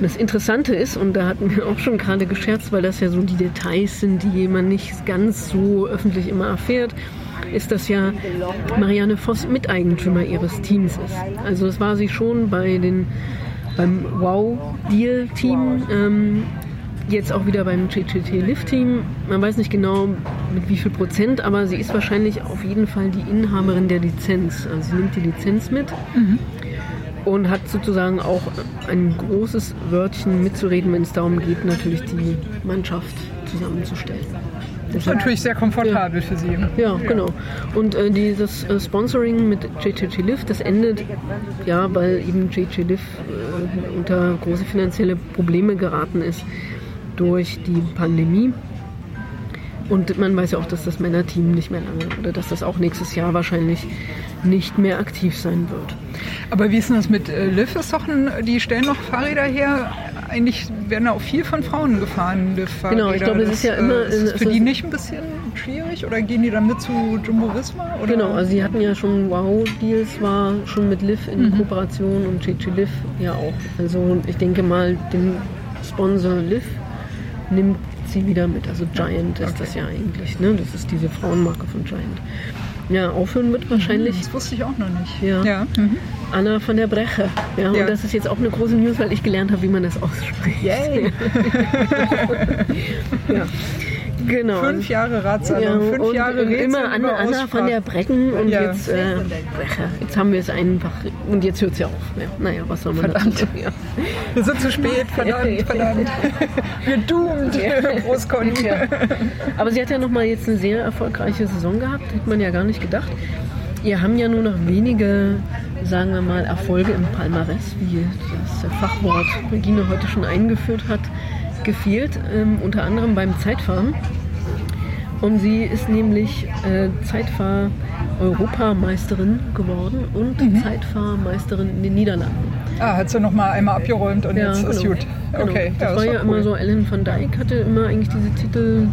Das Interessante ist, und da hatten wir auch schon gerade gescherzt, weil das ja so die Details sind, die man nicht ganz so öffentlich immer erfährt, ist, dass ja Marianne Voss Miteigentümer ihres Teams ist. Also das war sie schon bei den beim Wow Deal Team, ähm, jetzt auch wieder beim GGT Lift Team. Man weiß nicht genau mit wie viel Prozent, aber sie ist wahrscheinlich auf jeden Fall die Inhaberin der Lizenz. Also sie nimmt die Lizenz mit und hat sozusagen auch ein großes Wörtchen mitzureden, wenn es darum geht, natürlich die Mannschaft zusammenzustellen. Das ist natürlich sehr komfortabel für Sie. Ja, genau. Und äh, dieses äh, Sponsoring mit JJG Lift, das endet ja, weil eben JJ Lift äh, unter große finanzielle Probleme geraten ist durch die Pandemie. Und man weiß ja auch, dass das Männerteam nicht mehr lange oder dass das auch nächstes Jahr wahrscheinlich nicht mehr aktiv sein wird. Aber wie ist denn das mit äh, Liv? Ist doch ein, die stellen noch Fahrräder her. Eigentlich werden da auch viel von Frauen gefahren, Liv-Fahrräder. Genau, ich glaube, es Das, ist ja äh, immer- Ist es es für ist- die nicht ein bisschen schwierig oder gehen die dann mit zu Jumbo Visma? Oder? Genau, also sie hatten ja schon Wow-Deals, war schon mit Liv in Kooperation und JJ Liv ja auch. Also ich denke mal, den Sponsor Liv nimmt sie wieder mit. Also Giant ist das ja eigentlich, ne? Das ist diese Frauenmarke von Giant. Ja, aufhören wird wahrscheinlich Das wusste ich auch noch nicht. Ja. ja. Mhm. Anna von der Breche. Ja, Ja. Und das ist jetzt auch eine große News, weil ich gelernt habe, wie man das ausspricht. Yay. *laughs* ja. Genau. Fünf Jahre Radsalon, Ja, fünf und, Jahre und immer Anna, Anna von der. Brecken und Ja. jetzt, äh, jetzt haben wir es einfach und jetzt hört es ja auf. Ja, naja, was soll man Verdammt. dazu? Ja. Wir sind zu spät, *laughs* verdammt, verdammt. Wir doomed, *laughs* Großkonti. Ja. Aber sie hat ja noch mal jetzt eine sehr erfolgreiche Saison gehabt, hätte man ja gar nicht gedacht. Ihr haben ja nur noch wenige, sagen wir mal, Erfolge im Palmares, wie das Fachwort Regine heute schon eingeführt hat, gefehlt, ähm, unter anderem beim Zeitfahren. Und sie ist nämlich äh, Zeitfahr-Europameisterin geworden und Mhm. Zeitfahrmeisterin in den Niederlanden. Ah, hat sie noch mal einmal abgeräumt und jetzt ist genau. gut. Genau. Okay, Das war ist ja doch immer cool. so, Ellen van Dijk hatte immer eigentlich diese Titel,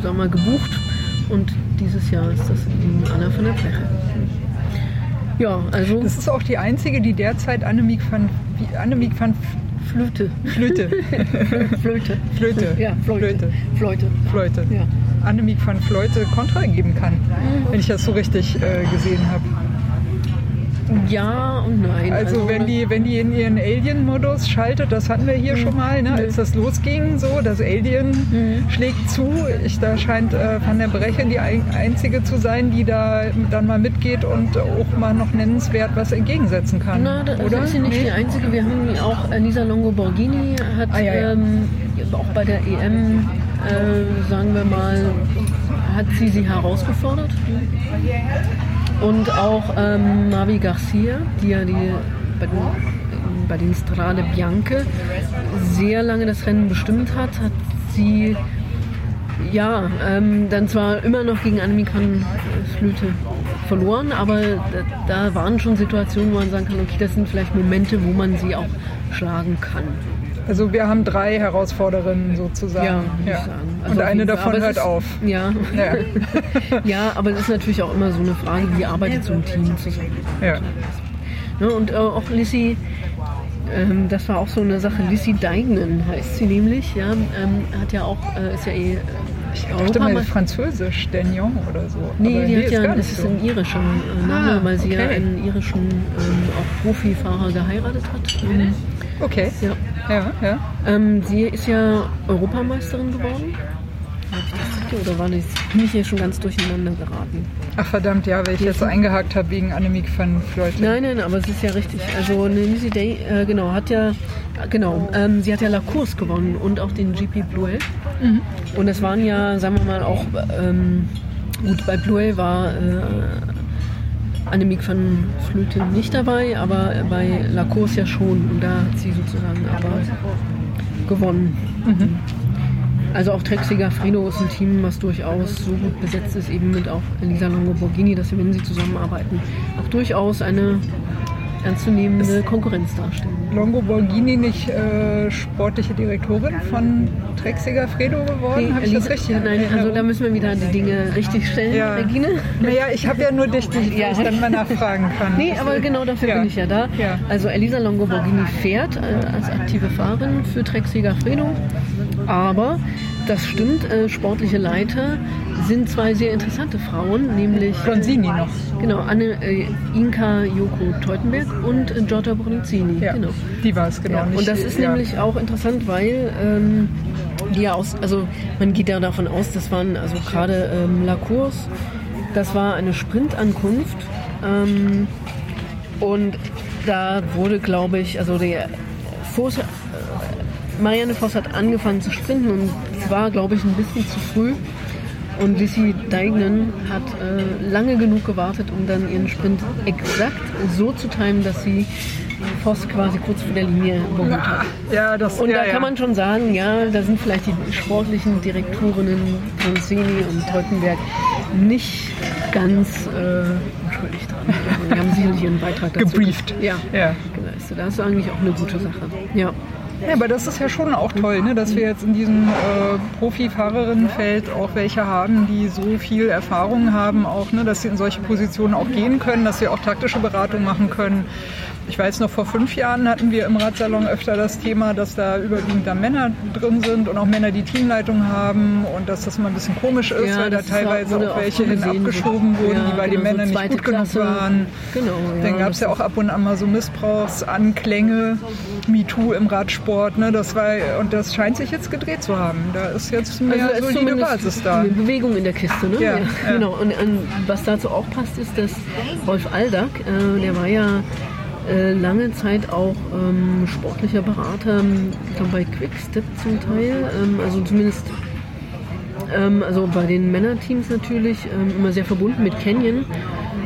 wir mal, gebucht. Und dieses Jahr ist das eben Anna von der Fläche. Ja, also Das ist auch die einzige, die derzeit Annemiek van, Annemiek van Flöte. Flöte, *laughs* Flöte. Flöte, Ja, Flöte. Flöte. Flöte. Flöte. Ja. Annemiek van Flöte Kontra geben kann, wenn ich das so richtig äh, gesehen habe. Ja und nein. Also, wenn, die, wenn die in ihren Alien-Modus schaltet, das hatten wir hier schon mal, ne, als das losging, so, das Alien schlägt zu. Ich, da scheint äh, Van der Breche die ein, einzige zu sein, die da dann mal mitgeht und auch mal noch nennenswert was entgegensetzen kann. Na, das oder? ist sie nicht Nee? die einzige. Wir haben auch äh, Lisa Longo Borghini hat Ah, ja, ja. Ähm, auch bei der EM, äh, sagen wir mal, hat sie sie herausgefordert. Und auch ähm, Mavi Garcia, die ja die, bei, den, bei den Strade Bianche sehr lange das Rennen bestimmt hat, hat sie ja, ähm, dann zwar immer noch gegen Annemiek van Flöte verloren, aber da, da waren schon Situationen, wo man sagen kann, okay, das sind vielleicht Momente, wo man sie auch schlagen kann. Also wir haben drei Herausforderinnen sozusagen. Ja, würde ich sagen. Also Und eine davon hört ist- auf. Ja. Ja. *laughs* ja, aber es ist natürlich auch immer so eine Frage, wie arbeitet so ein Team zusammen. Ja. Ne, und äh, auch Lissy, ähm, das war auch so eine Sache, Lissy Deignan heißt sie nämlich, ja, ähm, hat ja auch, äh, ist ja eh Ich dachte mal Französisch, Dagnon oder so. Nee, Aber die hat ja, das nicht ist so. ein irischer äh, Name, Ah, weil sie ja okay. einen irischen ähm, auch Profifahrer geheiratet hat. Mhm. Okay. Ja. Ja, ja. Ähm, sie ist ja Europameisterin geworden. Hab ich das richtig oder war? Bin ich hier schon ganz durcheinander geraten? Ach verdammt, ja, weil ich jetzt eingehakt habe wegen Annemiek van Fleuten. Nein, nein, aber es ist ja richtig. Also eine Lizzie Day, äh, genau, hat ja, genau, ähm, sie hat ja La Course gewonnen und auch den GP Bluel. Und das waren ja, sagen wir mal, auch, ähm, gut, bei Bluel war äh, Annemiek van Vleuten nicht dabei, aber bei La Course ja schon. Und da hat sie sozusagen aber gewonnen. Also auch Trek Segafredo ist ein Team, was durchaus so gut besetzt ist, eben mit auch Elisa Longo Borghini, dass sie, wenn sie zusammenarbeiten, auch durchaus eine ernstzunehmende Konkurrenz darstellen. Longo Borghini nicht äh, sportliche Direktorin von Trek Segafredo geworden? Habe ich das richtig? in Nein, also da müssen wir wieder die Dinge richtig stellen, Ja. Regine. Naja, ich habe ja nur dich, die ich Ja. vielleicht dann mal nachfragen kann. Nee, aber genau dafür Ja. bin ich ja da. Ja. Also Elisa Longo Borghini fährt äh, als aktive Fahrerin für Trek Segafredo. Aber das stimmt, äh, sportliche Leiter sind zwei sehr interessante Frauen, nämlich Bronzini noch. genau Anne äh, Inka Joko Teutenberg und äh, Giorgia Brunizzini. Ja, Genau. die war es, genau. Ja, und das ist ja. nämlich auch interessant, weil ähm, die ja aus, also man geht ja davon aus, das waren also gerade ähm, La Course, das war eine Sprintankunft ähm, und da wurde, glaube ich, also der Voss, äh, Marianne Voss hat angefangen zu sprinten und es war, glaube ich, ein bisschen zu früh. Und Lissy Deignan hat äh, lange genug gewartet, um dann ihren Sprint exakt so zu timen, dass sie Voss quasi kurz vor der Linie überholt hat. Ja, das Und ja, da ja. kann man schon sagen, ja, da sind vielleicht die sportlichen Direktorinnen Bronzini und Teutenberg nicht ganz äh, unschuldig dran. *laughs* Die haben sicherlich ihren Beitrag dazu Gebrieft. Ja, Ja. geleistet. Das ist eigentlich auch eine gute Sache. Ja. Ja, aber das ist ja schon auch toll, ne? dass wir jetzt in diesem äh, Profifahrerinnenfeld auch welche haben, die so viel Erfahrung haben, auch, ne? dass sie in solche Positionen auch gehen können, dass sie auch taktische Beratung machen können. Ich weiß noch, vor fünf Jahren hatten wir im Radsalon öfter das Thema, dass da überwiegend da Männer drin sind und auch Männer, die Teamleitung haben und dass das immer ein bisschen komisch ist, Ja, weil da ist teilweise auch auch welche so hin abgeschoben so- wurden, ja, die bei den genau, so Männern nicht zweite gut genug Klasse. waren. Genau, ja, Dann gab es ja auch ab und an mal so Missbrauchsanklänge. MeToo im Radsport. Ne? Das war, und das scheint sich jetzt gedreht zu haben. Da ist jetzt mehr Also ist solide Basis da. eine Bewegung in der Kiste. Ne? Ja, ja. Genau. Und, und was dazu auch passt, ist, dass Rolf Aldag, äh, der war ja äh, lange Zeit auch ähm, sportlicher Berater, ich glaube bei Quickstep zum Teil, ähm, also zumindest ähm, also bei den Männerteams natürlich ähm, immer sehr verbunden mit Canyon.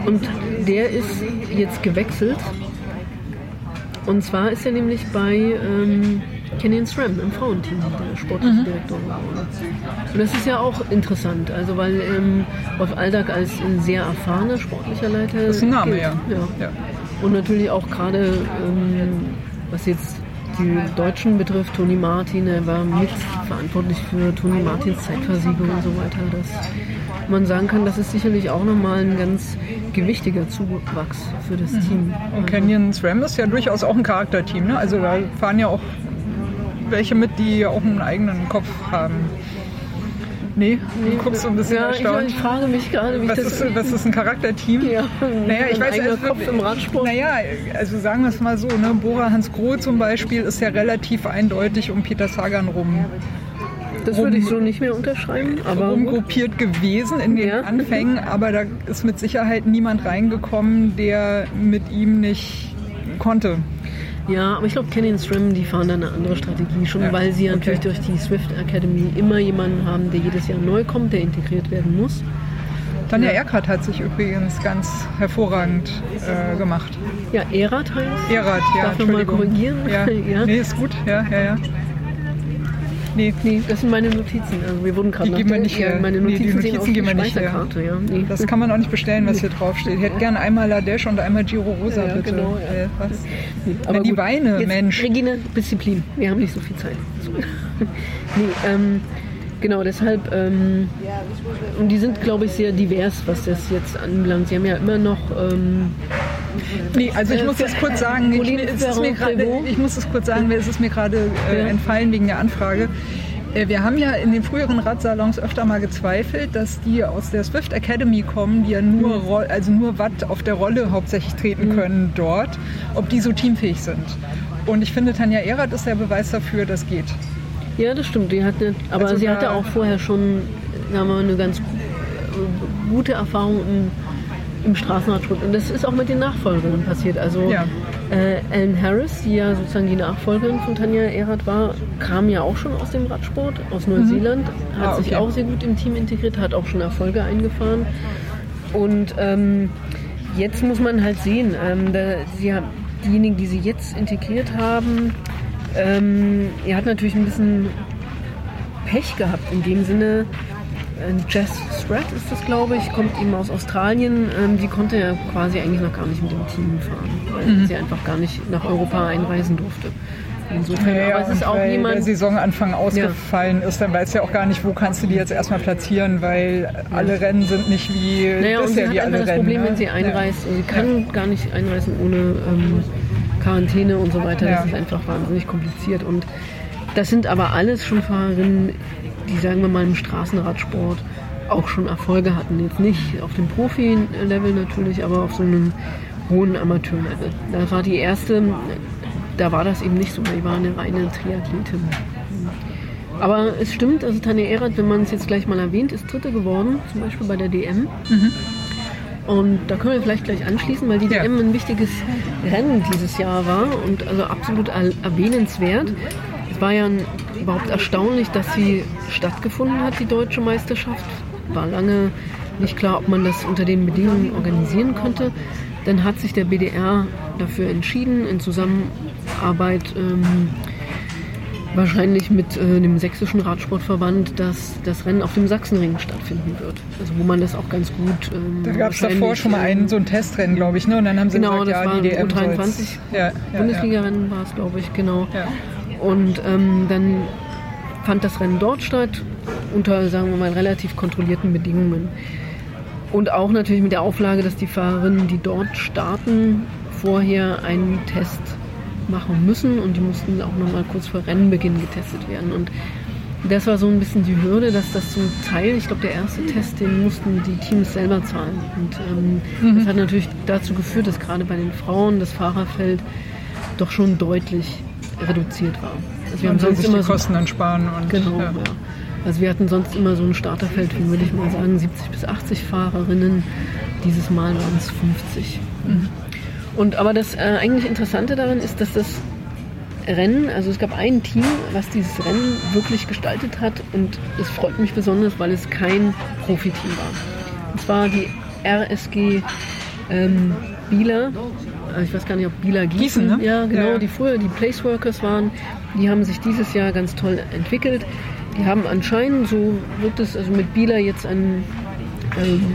Und der ist jetzt gewechselt. Und zwar ist er nämlich bei ähm, Canyon SRAM im Frauenteam, der sportliche Direktor geworden. Und das ist ja auch interessant, also weil ähm, Rolf Aldag als ein sehr erfahrener sportlicher Leiter. Das ist ein Name, ja. ja. Ja. Und natürlich auch gerade, ähm, was jetzt die Deutschen betrifft, Toni Martin, er war mitverantwortlich für Toni Martins Zeitversiegung und so weiter. Dass man sagen kann, das ist sicherlich auch nochmal ein ganz gewichtiger Zuwachs für das Team. Und Canyon SRAM ist ja durchaus auch ein Charakterteam. Ne? Also da fahren ja auch welche mit, die auch einen eigenen Kopf haben. Nee, du guckst so ein bisschen ja, ich, erstaunt. ich frage mich gerade, wie Was das ist, was ist ein Charakterteam? Ja, naja, ich weiß also, Kopf im Radsport. Naja, also sagen wir es mal so, ne? Bora Hans Groh zum Beispiel ist ja relativ eindeutig um Peter Sagan rum, Das würde ich so nicht mehr unterschreiben, aber rumgruppiert gewesen in den Ja. Anfängen, aber da ist mit Sicherheit niemand reingekommen, der mit ihm nicht konnte. Ja, aber ich glaube, Canyon SRAM, die fahren da eine andere Strategie, schon Ja, weil sie natürlich okay. durch die Swift Academy immer jemanden haben, der jedes Jahr neu kommt, der integriert werden muss. Tanja Erkert hat sich übrigens ganz hervorragend äh, gemacht. Ja, Erat heißt. Erat, ja. Darf noch mal Entschuldigung. korrigieren? Ja. *laughs* Ja. Nee, ist gut, ja, ja, ja. Nee, Nee, das sind meine Notizen. Also wir wurden gerade Die geben wir nicht her. Meine Nee, die Notizen Notizen wie geben wir nicht her. Ja. Nee. das kann man auch nicht bestellen, was hier draufsteht. Ich hätte gern einmal La Desch und einmal Giro Rosa, Ja, bitte. genau. Äh, was? Aber Na, die gut. Weine, Jetzt, Mensch. Regine, Disziplin. Wir haben nicht so viel Zeit. *laughs* nee, ähm, genau, deshalb, ähm, und die sind, glaube ich, sehr divers, was das jetzt anbelangt. Sie haben ja immer noch, ähm, Nee, also ich muss das kurz sagen, ich, Pauline es ist mir gerade, Ferrand-Prévot. ich muss das kurz sagen, es ist mir gerade äh, Ja. entfallen wegen der Anfrage. Äh, Wir haben ja in den früheren Radsalons öfter mal gezweifelt, dass die aus der Swift Academy kommen, die ja nur, Mhm. Also nur Watt auf der Rolle hauptsächlich treten können dort, ob die so teamfähig sind. Und ich finde, Tanja Erath ist der Beweis dafür, das geht. Ja, das stimmt. Die hatte, aber Also sie hatte auch vorher schon, sagen wir mal, eine ganz gute Erfahrung im, im Straßenradsport. Und das ist auch mit den Nachfolgerinnen passiert. Also Ja. äh, Ellen Harris, die ja sozusagen die Nachfolgerin von Tanja Erath war, kam ja auch schon aus dem Radsport, aus Neuseeland, hat Ah, sich okay. auch sehr gut im Team integriert, hat auch schon Erfolge eingefahren. Und ähm, jetzt muss man halt sehen, ähm, da, sie haben, diejenigen, die sie jetzt integriert haben, ähm, er hat natürlich ein bisschen Pech gehabt in dem Sinne. äh, Jess Spratt ist das, glaube ich, kommt eben aus Australien. Ähm, die konnte ja quasi eigentlich noch gar nicht mit dem Team fahren, weil Mhm. sie einfach gar nicht nach Europa einreisen durfte. Insofern, Ja, aber es ist auch weil der jemand. Saisonanfang ausgefallen ist, dann weißt du ja auch gar nicht, wo kannst du die jetzt erstmal platzieren, weil alle Rennen sind nicht wie Naja, und sie bisher hat einfach alle das Rennen. Problem, ne? wenn sie einreist, sie kann gar nicht einreisen ohne ähm, Quarantäne und so weiter. Das ist einfach wahnsinnig kompliziert. Und das sind aber alles schon Fahrerinnen, die, sagen wir mal, im Straßenradsport auch schon Erfolge hatten. Jetzt nicht auf dem Profi-Level natürlich, aber auf so einem hohen Amateur-Level. Da war die erste, da war das eben nicht so. Die war eine reine Triathletin. Aber es stimmt, also Tanja Erath, wenn man es jetzt gleich mal erwähnt, ist Dritte geworden, zum Beispiel bei der DM. Und da können wir vielleicht gleich anschließen, weil die Ja. DM ein wichtiges Rennen dieses Jahr war und also absolut er- erwähnenswert. Es war ja überhaupt erstaunlich, dass sie stattgefunden hat, die deutsche Meisterschaft. War lange nicht klar, ob man das unter den Bedingungen organisieren könnte. Dann hat sich der BDR dafür entschieden, in Zusammenarbeit ähm, wahrscheinlich mit äh, dem sächsischen Radsportverband, dass das Rennen auf dem Sachsenring stattfinden wird. Also wo man das auch ganz gut. Ähm, Da gab es davor schon mal einen, ähm, so ein Testrennen, glaube ich, ne? Und dann haben sie Genau, gesagt, das ja, war die DM soll's. U23 Ja, ja, Bundesliga-Rennen war es, glaube ich, genau. Ja. Und ähm, dann fand das Rennen dort statt, unter, sagen wir mal, relativ kontrollierten Bedingungen. Und auch natürlich mit der Auflage, dass die Fahrerinnen, die dort starten, vorher einen Test machen müssen und die mussten auch nochmal kurz vor Rennenbeginn getestet werden. Und das war so ein bisschen die Hürde, dass das zum Teil, ich glaube, der erste Test, den mussten die Teams selber zahlen. Und ähm, das hat natürlich dazu geführt, dass gerade bei den Frauen das Fahrerfeld doch schon deutlich reduziert war. Also Wir haben sonst sich die Kosten so, ansparen. Und, genau, ja. ja. Also wir hatten sonst immer so ein Starterfeld von, würde ich mal sagen, 70 bis 80 Fahrerinnen. Dieses Mal waren es 50. Mhm. Und aber das äh, eigentlich Interessante daran ist, dass das Rennen, also es gab ein Team, was dieses Rennen wirklich gestaltet hat und es freut mich besonders, weil es kein Profiteam war. Und zwar die RSG ähm, Bieler, also ich weiß gar nicht, ob Bieler Gießen, Gießen ne? ja genau, ja. die früher die Placeworkers waren, die haben sich dieses Jahr ganz toll entwickelt. Die haben anscheinend, so wird es also mit Bieler jetzt ein ähm,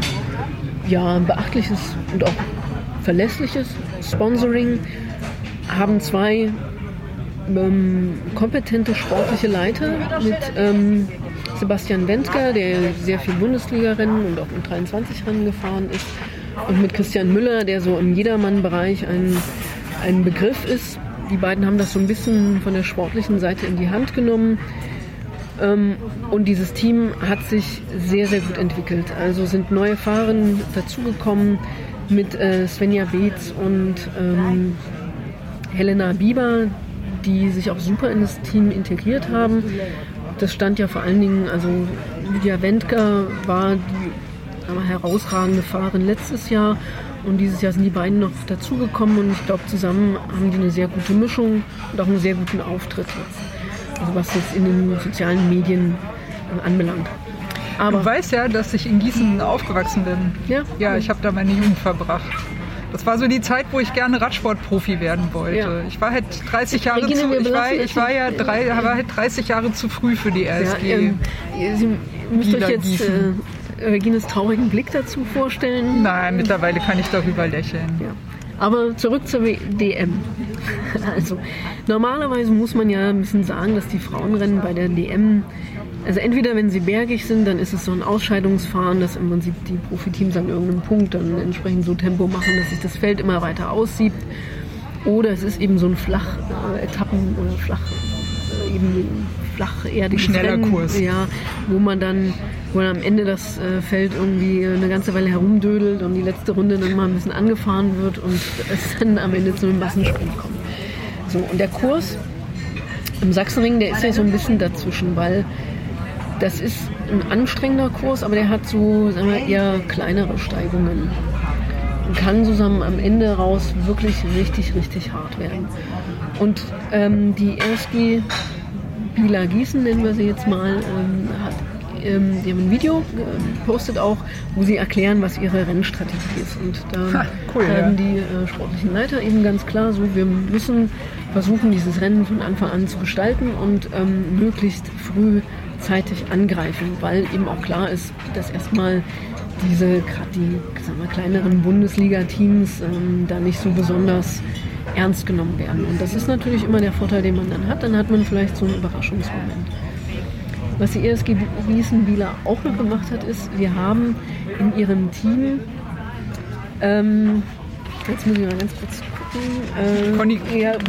ja, ein beachtliches und auch verlässliches Sponsoring, haben zwei ähm, kompetente sportliche Leiter mit ähm, Sebastian Wendker, der sehr viel Bundesliga-Rennen und auch im 23-Rennen gefahren ist, und mit Christian Müller, der so im Jedermann-Bereich ein, ein Begriff ist. Die beiden haben das so ein bisschen von der sportlichen Seite in die Hand genommen. Ähm, und dieses Team hat sich sehr, sehr gut entwickelt. Also sind neue Fahrer dazugekommen mit äh, Svenja Beetz und ähm, Helena Bieber, die sich auch super in das Team integriert haben. Das stand ja vor allen Dingen, also Lydia Wendker war die aber, herausragende Fahrerin letztes Jahr und dieses Jahr sind die beiden noch dazugekommen und ich glaube, zusammen haben die eine sehr gute Mischung und auch einen sehr guten Auftritt jetzt. Also was jetzt in den sozialen Medien äh, anbelangt. Aber du weißt ja, dass ich in Gießen aufgewachsen bin. Ja. Ja, ich habe da meine Jugend verbracht. Das war so die Zeit, wo ich gerne Radsportprofi werden wollte. Ja. Ich war halt 30 Jahre Regine, zu, ich war, ich war ja drei, war halt 30 Jahre zu früh für die RSG. Ja, ähm, Sie müsst euch jetzt äh, Regines traurigen Blick dazu vorstellen. Nein, mittlerweile kann ich darüber lächeln. Ja. Aber zurück zur DM. *laughs* Also normalerweise muss man ja ein bisschen sagen, dass die Frauenrennen bei der DM also entweder wenn sie bergig sind, dann ist es so ein Ausscheidungsfahren, dass im Prinzip die Profiteams an irgendeinem Punkt dann entsprechend so Tempo machen, dass sich das Feld immer weiter aussiebt. Oder es ist eben so ein flach äh, oder flach äh, eben flach erdiges Schneller Rennen, Kurs. Ja, wo man dann wo man am Ende das äh, Feld irgendwie eine ganze Weile herumdödelt und die letzte Runde dann mal ein bisschen angefahren wird und es dann am Ende zu einem Massensprint kommt. So, und der Kurs im Sachsenring, der ist ja so ein bisschen dazwischen, weil das ist ein anstrengender Kurs, aber der hat so sagen wir, eher kleinere Steigungen. Und kann zusammen am Ende raus wirklich richtig, richtig hart werden. Und ähm, die RSG Bila Gießen, nennen wir sie jetzt mal, ähm, hat ähm, die haben ein Video gepostet auch, wo sie erklären, was ihre Rennstrategie ist. Und da ha, cool, sagen ja. die äh, sportlichen Leiter eben ganz klar so, wir müssen versuchen, dieses Rennen von Anfang an zu gestalten und ähm, möglichst früh zeitig angreifen, weil eben auch klar ist, dass erstmal diese, die sagen wir, kleineren Bundesliga-Teams ähm, da nicht so besonders ernst genommen werden. Und das ist natürlich immer der Vorteil, den man dann hat. Dann hat man vielleicht so einen Überraschungsmoment. Was die ESG Wiesenbieler auch noch gemacht hat, ist, wir haben in ihrem Team, ähm, jetzt muss ich mal ganz kurz äh, Conny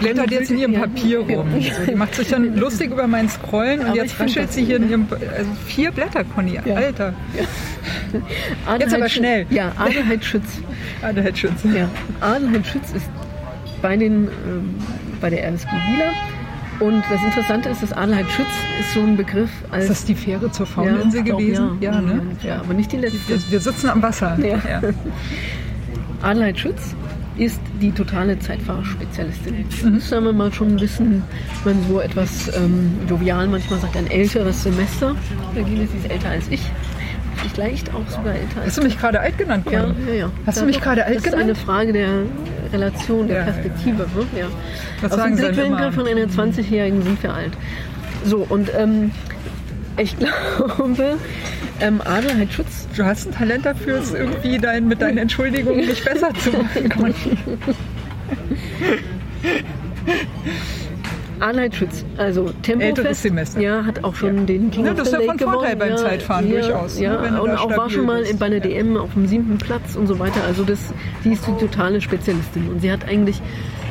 blättert jetzt in ihrem Papier rum. Also, die macht sich dann lustig über mein Scrollen und Aber jetzt raschelt sie hier in ihrem. Also vier Blätter, Conny, ja. Alter. Ja. Jetzt aber schnell. Ja, Adelheid Schütz. *laughs* Adelheid Schütz. Ja, Adelheid Schütz ist bei, den, ähm, bei der RSG Wieler. Und das Interessante ist, dass Adelheid Schütz ist so ein Begriff als. Ist das die Fähre zur Fauninsel ja, gewesen? Ja, ja, ne? ja, aber nicht die letzte. Wir, wir sitzen am Wasser. Ja. Adelheid Schütz ist die totale Zeitfahrerspezialistin. Mhm. Das haben wir mal schon ein bisschen, man so etwas ähm, jovial manchmal sagt, ein älteres Semester. Regine ist älter als ich. Vielleicht auch sogar älter als Hast du mich gerade alt genannt? Ja, ja, ja. Hast ja, du mich gerade alt genannt? Das ist eine Frage der Relation, der ja, Perspektive. Ne? Ja. Was Aus dem Blickwinkel von einer 20-Jährigen sind wir alt. So, und ähm, ich *laughs* glaube, ähm, Adelheid Schutz. Du hast ein Talent dafür, es irgendwie dein, mit deinen Entschuldigungen nicht besser zu machen. Adelheid Schütz, also Tempofest, Semester. ja, hat auch schon ja. den King ja, das ist ja von Vorteil beim ja, Zeitfahren ja, durchaus. Ja, ne, und auch war schon mal bist. bei einer DM auf dem siebten Platz und so weiter. Also das, die ist die totale Spezialistin und sie hat eigentlich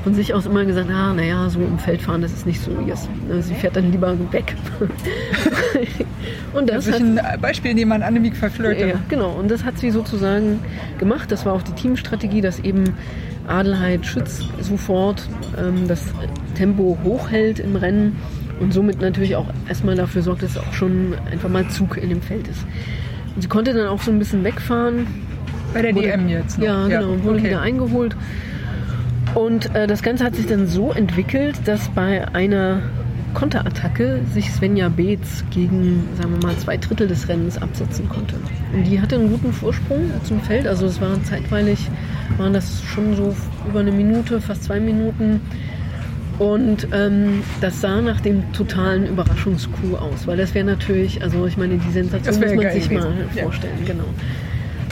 von sich aus immer gesagt, ah, naja, so im Feldfahren, das ist nicht so ihrs. Sie fährt dann lieber weg. *laughs* und das, das ist ein Beispiel, in dem man Annemiek verflirtet. Ja, genau. Und das hat sie sozusagen gemacht. Das war auch die Teamstrategie, dass eben Adelheid Schütz sofort ähm, das Tempo hochhält im Rennen und somit natürlich auch erstmal dafür sorgt, dass auch schon einfach mal Zug in dem Feld ist. Und sie konnte dann auch so ein bisschen wegfahren. Bei der Wurde- DM jetzt noch. Ja, genau, wurde okay. wieder eingeholt. Und äh, das Ganze hat sich dann so entwickelt, dass bei einer Konterattacke sich Svenja Beetz gegen, sagen wir mal, zwei Drittel des Rennens absetzen konnte. Und die hatte einen guten Vorsprung zum Feld. Also es war zeitweilig, waren das schon so über eine Minute, fast zwei Minuten. Und ähm, das sah nach dem totalen Überraschungskuh aus, weil das wäre natürlich, also ich meine, die Sensation muss man geil sich mal. Ja. vorstellen, genau.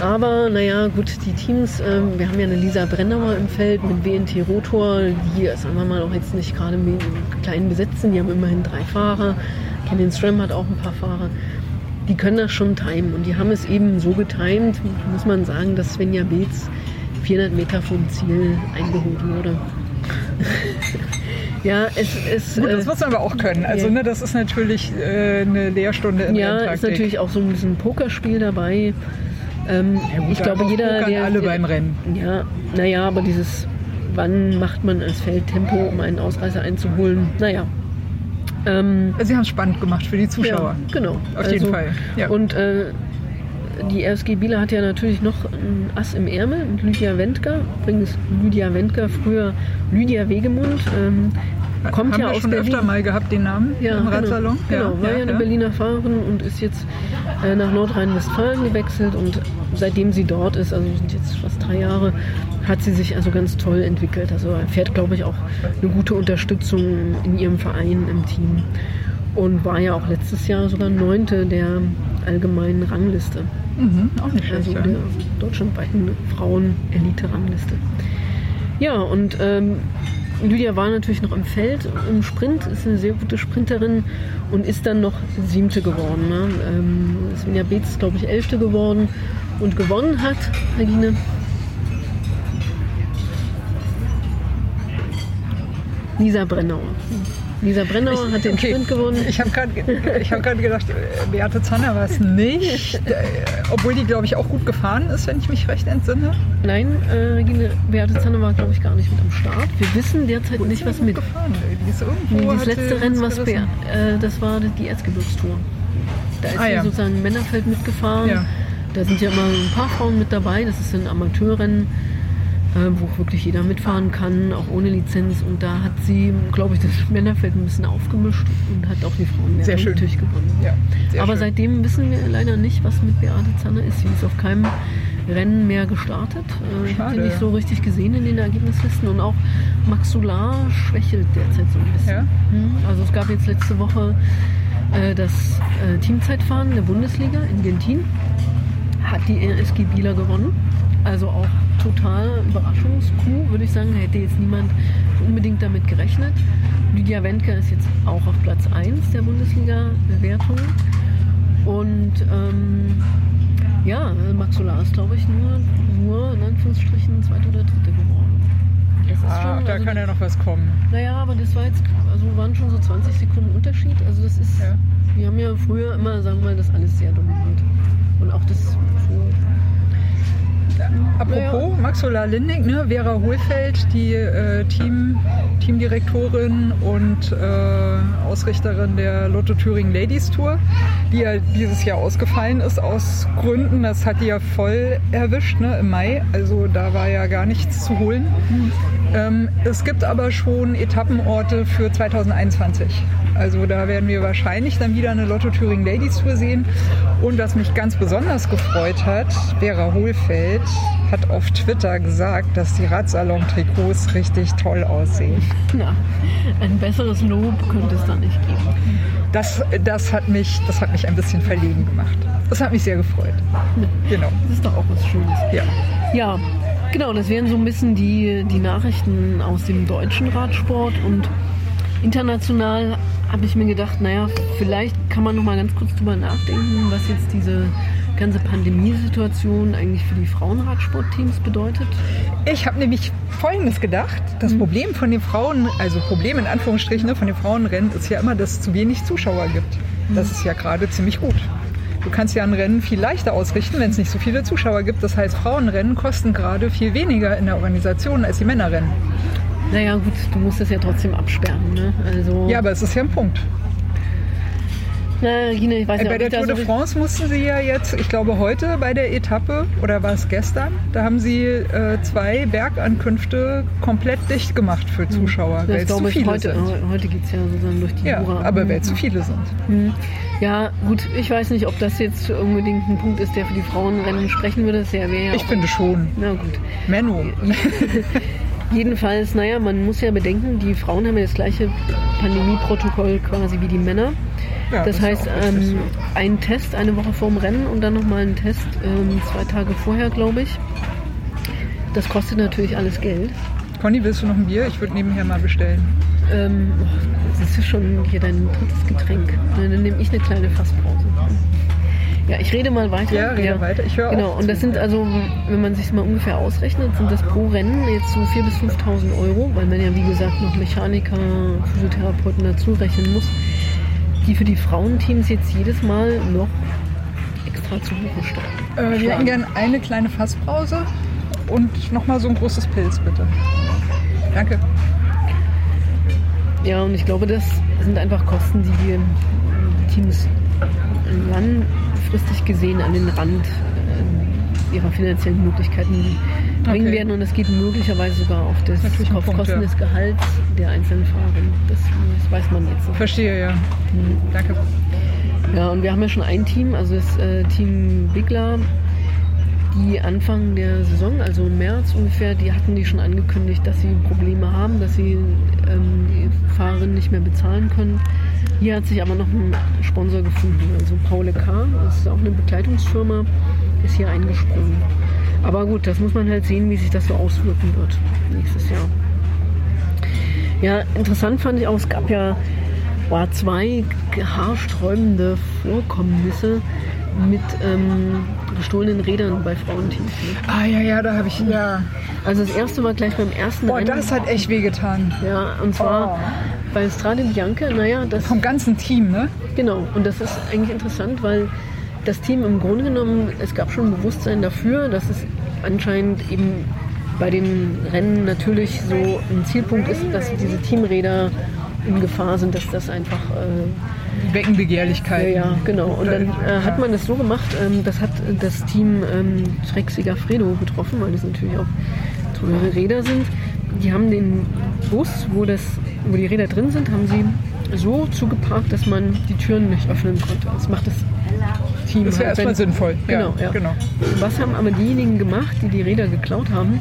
Aber naja, gut, die Teams, ähm, wir haben ja eine Lisa Brennauer im Feld mit WNT Rotor, die, sagen wir mal, auch jetzt nicht gerade mit klein besetzen, die haben immerhin drei Fahrer. Kennen Stram hat auch ein paar Fahrer. Die können das schon timen und die haben es eben so getimt, muss man sagen, dass Svenja Beetz 400 Meter vom Ziel eingeholt wurde. *laughs* ja, es ist. Gut, das äh, muss man aber auch können. Also ja. ne, das ist natürlich äh, eine Lehrstunde in Ja, ist natürlich auch so ein bisschen Pokerspiel dabei. Ähm, gut, ich glaube, jeder, der, alle beim Rennen. Ja, naja, aber dieses, wann macht man als Feld Tempo, um einen Ausreißer einzuholen? Naja. Ähm, Sie haben es spannend gemacht für die Zuschauer. ja, genau. Auf jeden Fall. Ja. Und äh, die RSG Biele hat ja natürlich noch ein Ass im Ärmel mit Lydia Wendker. Übrigens Lydia Wendker, früher Lydia Wegemund. Ähm, kommt haben ja wir aus schon Berlin. öfter mal gehabt, den Namen Ja, im Radsalon. Genau, genau war ja, eine Berliner Fahrerin und ist jetzt äh, nach Nordrhein-Westfalen gewechselt und seitdem sie dort ist, also sind jetzt fast drei Jahre, hat sie sich also ganz toll entwickelt. Also erfährt, glaube ich, auch eine gute Unterstützung in ihrem Verein, im Team und war ja auch letztes Jahr sogar Neunte der allgemeinen Rangliste, Mhm, auch nicht schlecht. also ja. der deutschlandweiten Frauen-Elite-Rangliste. Ja, und ähm, Lydia war natürlich noch im Feld, im Sprint, ist eine sehr gute Sprinterin und ist dann noch Siebte geworden. Ne? Ähm, Svenja Beetz ist, glaube ich, Elfte geworden und gewonnen hat, Regine. Lisa Brennauer. Lisa Brennauer hat den Okay. Sprint gewonnen. Ich habe gerade ich hab gedacht, äh, Beate Zanner war es nicht. *laughs* Äh, Obwohl die, glaube ich, auch gut gefahren ist, wenn ich mich recht entsinne. Nein, äh, Regine Beate Zanner war, glaube ich, gar nicht mit am Start. Wir wissen derzeit nicht, was mit. gefahren. Die ist irgendwo das letzte Rennen, was. Be äh, das war die Erzgebirgstour. Da ist Ah, ja. sozusagen im Männerfeld mitgefahren. Ja. Da sind ja immer ein paar Frauen mit dabei. Das ist ein Amateurrennen, wo wirklich jeder mitfahren kann, auch ohne Lizenz. Und da hat sie, glaube ich, das *laughs* Männerfeld ein bisschen aufgemischt und hat auch die Frauenwertung Sehr schön. natürlich gewonnen. Ja, Aber schön. seitdem wissen wir leider nicht, was mit Beate Zanner ist. Sie ist auf keinem Rennen mehr gestartet. Äh, Ich habe sie Schade. nicht so richtig gesehen in den Ergebnislisten. Und auch Max Solar schwächelt derzeit so ein bisschen. Ja? Hm, Also es gab jetzt letzte Woche äh, das äh, Teamzeitfahren der Bundesliga in Gentin. Hat die RSG Bieler gewonnen. Also auch total Überraschungskuh, würde ich sagen. Hätte jetzt niemand unbedingt damit gerechnet. Lydia Wendker ist jetzt auch auf Platz 1 der Bundesliga-Bewertung. Und ähm, ja, Max Solar ist, glaube ich, nur, nur in Anführungsstrichen zweite oder dritte geworden. Das ist Ah, schon, da also kann ja noch was kommen. naja, aber das war jetzt, also waren schon so 20 Sekunden Unterschied. Also das ist, Ja. wir haben ja früher immer, sagen wir mal, das alles sehr dominiert. Und auch das so, Apropos Max Solar Linding, ne? Vera Hohlfeld, die äh, Team, Teamdirektorin und äh, Ausrichterin der Lotto Thüringen Ladies Tour, die ja dieses Jahr ausgefallen ist aus Gründen. Das hat die ja voll erwischt ne? im Mai. Also da war ja gar nichts zu holen. Ähm, es gibt aber schon Etappenorte für 2021. Also da werden wir wahrscheinlich dann wieder eine Lotto Thüringen Ladies Tour sehen. Und was mich ganz besonders gefreut hat, Vera Hohlfeld hat auf Twitter gesagt, dass die Radsalon-Trikots richtig toll aussehen. na, ein besseres Lob könnte es da nicht geben. Das, das, hat mich, das hat mich ein bisschen verlegen gemacht. Das hat mich sehr gefreut. Genau. Das ist doch auch was Schönes. Ja. Ja, genau, das wären so ein bisschen die, die Nachrichten aus dem deutschen Radsport und international habe ich mir gedacht, naja, vielleicht kann man noch mal ganz kurz drüber nachdenken, was jetzt diese ganze Pandemiesituation eigentlich für die Frauenradsportteams bedeutet. Ich habe nämlich Folgendes gedacht. Das Problem von den Frauen, also Problem in Anführungsstrichen ne, von den Frauenrennen ist ja immer, dass es zu wenig Zuschauer gibt. Das ist ja gerade ziemlich gut. Du kannst ja ein Rennen viel leichter ausrichten, wenn es nicht so viele Zuschauer gibt. Das heißt, Frauenrennen kosten gerade viel weniger in der Organisation als die Männerrennen. Naja, gut, du musst es ja trotzdem absperren. Ne? Also, Ja, aber es ist ja ein Punkt. Na, Regina, ich weiß Äh, ja Bei der Tour so de France mussten sie ja jetzt, ich glaube heute bei der Etappe, oder war es gestern, da haben sie äh, zwei Bergankünfte komplett dicht gemacht für Zuschauer, weil das es zu viele heute, sind. heute geht es ja sozusagen durch die Ja, Jura. aber Mhm. weil zu viele sind. Ja, gut, ich weiß nicht, ob das jetzt unbedingt ein Punkt ist, der für die Frauenrennen sprechen würde. Das wäre ja Ich finde schon. Na gut. Menno. *laughs* Jedenfalls, naja, man muss ja bedenken, die Frauen haben ja das gleiche Pandemieprotokoll quasi wie die Männer. Ja, das ist heißt, ähm, ein Test eine Woche vorm Rennen und dann nochmal ein Test ähm, zwei Tage vorher, glaube ich. Das kostet natürlich alles Geld. Conny, willst du noch ein Bier? Ich würde nebenher mal bestellen. Ähm, das ist schon hier dein drittes Getränk. Dann nehme ich eine kleine Fasspause. Ja, ich rede mal weiter. Ja, rede weiter. Ich höre Genau, und das sind also, wenn man sich mal ungefähr ausrechnet, sind das pro Rennen jetzt so 4.000 bis 5.000 Euro, weil man ja, wie gesagt, noch Mechaniker, Physiotherapeuten dazu rechnen muss, die für die Frauenteams jetzt jedes Mal noch extra zu Buche steuern. Äh, wir hätten gerne eine kleine Fasspause und nochmal so ein großes Pilz, bitte. Danke. Ja, und ich glaube, das sind einfach Kosten, die die Teams langfristig gesehen an den Rand äh, ihrer finanziellen Möglichkeiten bringen Okay. werden. Und es geht möglicherweise sogar auf das Natürlich auf Punkt, Kosten ja. des Gehalts der einzelnen Fahrer. Das, das weiß man jetzt nicht. Verstehe, ja. Danke. Ja, und wir haben ja schon ein Team, also das äh, Team Bigler, die Anfang der Saison, also im März ungefähr, die hatten die schon angekündigt, dass sie Probleme haben, dass sie ähm, die Fahrerinnen nicht mehr bezahlen können. Hier hat sich aber noch ein Sponsor gefunden, also Paul K., das ist auch eine Bekleidungsfirma, ist hier eingesprungen. Aber gut, das muss man halt sehen, wie sich das so auswirken wird nächstes Jahr. Ja, interessant fand ich auch, es gab ja boah, zwei haarsträubende Vorkommnisse mit ähm, gestohlenen Rädern bei Frauenteams. Ah, ja, ja, da habe ich, ja. Also das erste war gleich beim ersten Boah, Rennen. das hat echt wehgetan. ja, und zwar Oh. Bei Strade Bianca, naja, das Vom ganzen Team, ne? Genau, und das ist eigentlich interessant, weil das Team im Grunde genommen, es gab schon Bewusstsein dafür, dass es anscheinend eben bei den Rennen natürlich so ein Zielpunkt ist, dass diese Teamräder in Gefahr sind, dass das einfach äh, Die wecken Begehrlichkeit. ja, ja, genau. Und dann äh, hat man das so gemacht, ähm, das hat das Team ähm, Trek Segafredo getroffen, weil das natürlich auch teure Räder sind. Die haben den Bus, wo, das, wo die Räder drin sind, haben sie so zugeparkt, dass man die Türen nicht öffnen konnte. Das macht das Team Das wäre halt, erstmal sinnvoll. Genau, ja. genau. Was haben aber diejenigen gemacht, die die Räder geklaut haben?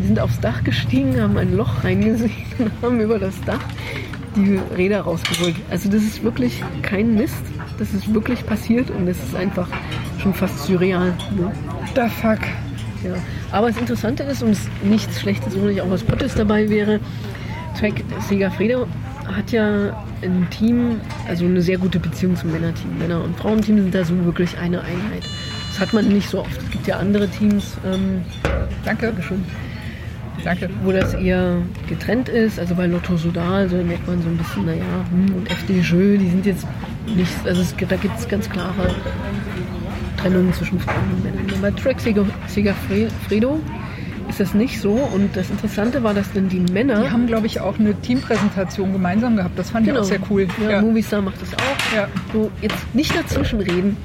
Die sind aufs Dach gestiegen, haben ein Loch reingesehen *laughs* und haben über das Dach die Räder rausgeholt. Also das ist wirklich kein Mist. Das ist wirklich passiert und das ist einfach schon fast surreal. Ne? Da fuck. Ja. Aber das Interessante ist, und es nichts Schlechtes, wo nicht auch was Gutes dabei wäre, Trek Segafredo hat ja ein Team, also eine sehr gute Beziehung zum Männerteam. Männer- und Frauenteam sind da so wirklich eine Einheit. Das hat man nicht so oft. Es gibt ja andere Teams, ähm, Danke. schon, Danke. wo das eher getrennt ist. Also bei Lotto Sudal, so merkt man so ein bisschen, naja, hm, und FDJ, die sind jetzt nicht, also es, da gibt es ganz klare Trennungen zwischen Frauen und Männern. Bei Trek Segafredo ist das nicht so. Und das Interessante war, dass dann die Männer. Die haben, glaube ich, auch eine Teampräsentation gemeinsam gehabt. Das fand ich auch sehr cool. Ja, Ja. Movistar macht das auch. Ja. So, jetzt nicht dazwischen reden.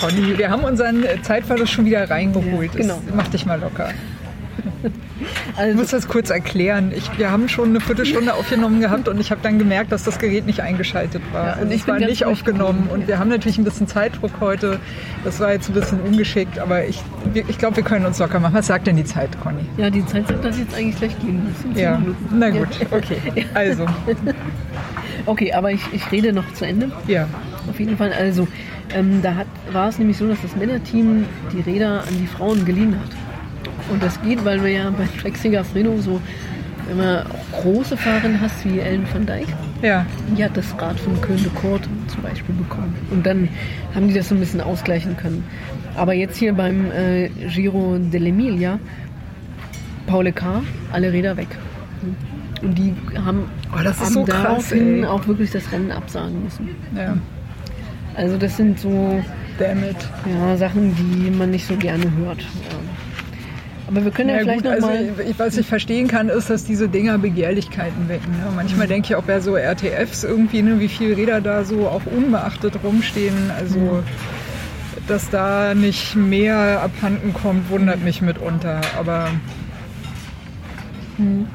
Conny, wir haben unseren Zeitverlust schon wieder reingeholt. Ja, genau. Das, mach dich mal locker. Ich Also, muss das kurz erklären. Ich, wir haben schon eine Viertelstunde aufgenommen gehabt und ich habe dann gemerkt, dass das Gerät nicht eingeschaltet war. Ja, also und ich es war nicht aufgenommen und wir haben natürlich ein bisschen Zeitdruck heute. Das war jetzt ein bisschen ungeschickt, aber ich, ich glaube, wir können uns locker machen. Was sagt denn die Zeit, Conny? ja, die Zeit sagt, dass ich jetzt eigentlich gleich gehen muss. Ja, Minuten. na gut, okay. *laughs* Also, Okay, aber ich, ich rede noch zu Ende. ja. Auf jeden Fall, also ähm, da hat, war es nämlich so, dass das Männerteam die Räder an die Frauen geliehen hat. Und das geht, weil wir ja bei Trek Segafredo so, wenn man auch große Fahrerinnen hast, wie Ellen van Dijk, Ja, die hat das Rad von Köln de Court zum Beispiel bekommen. Und dann haben die das so ein bisschen ausgleichen können. Aber jetzt hier beim äh, Giro dell'Emilia, Paul K., alle Räder weg. Und die haben, Oh, haben so krass, daraufhin ey. auch wirklich das Rennen absagen müssen. ja. Also das sind so Damn it. ja, Sachen, die man nicht so gerne hört. Ja. Aber wir können ja, Ja, vielleicht gut, noch also mal... ich, was ich verstehen kann, ist, dass diese Dinger Begehrlichkeiten wecken. Ne? Manchmal Mhm. denke ich auch bei so RTFs irgendwie, ne, wie viele Räder da so auch unbeachtet rumstehen. Also, Mhm. dass da nicht mehr abhanden kommt, wundert mich mitunter. Aber, naja, Mhm.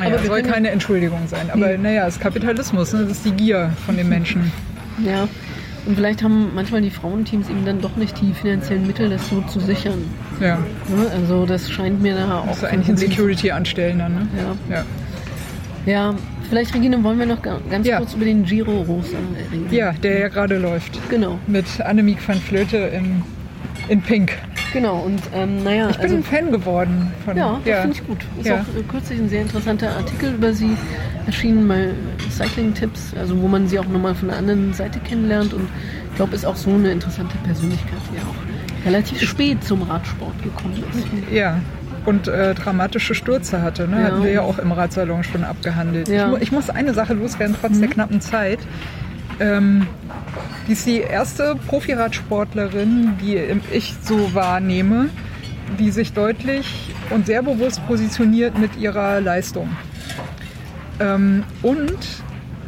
Aber wir soll keine Entschuldigung sein. Aber naja, es ist Kapitalismus, ne? das ist die Gier von den Menschen. Ja. Und vielleicht haben manchmal die Frauenteams eben dann doch nicht die finanziellen Mittel, das so zu sichern. Ja, Ne? Also das scheint mir da auch das ist eigentlich ein Security anstellen dann. Ne? Ja. Ja. ja, vielleicht Regine, wollen wir noch ga- ganz Ja. kurz über den Giro Rosa reden. ja, der ja gerade läuft. Genau, Mit Annemiek van Flöte in, in Pink. Genau. Und ähm, naja, Ich bin also, ein Fan geworden von ja, das finde ich gut. Ist Ja. auch äh, kürzlich ein sehr interessanter Artikel über sie erschienen bei Cycling-Tipps, also wo man sie auch nochmal von der anderen Seite kennenlernt und ich glaube, ist auch so eine interessante Persönlichkeit, die ja auch relativ spät zum Radsport gekommen ist. Ja. Und äh, dramatische Stürze hatte. Ne? Ja. Hatten wir ja auch im Radsalon schon abgehandelt. Ja. Ich, ich muss eine Sache loswerden, trotz der knappen Zeit. Ähm, die ist die erste Profiradsportlerin, die ich so wahrnehme, die sich deutlich und sehr bewusst positioniert mit ihrer Leistung. Ähm, und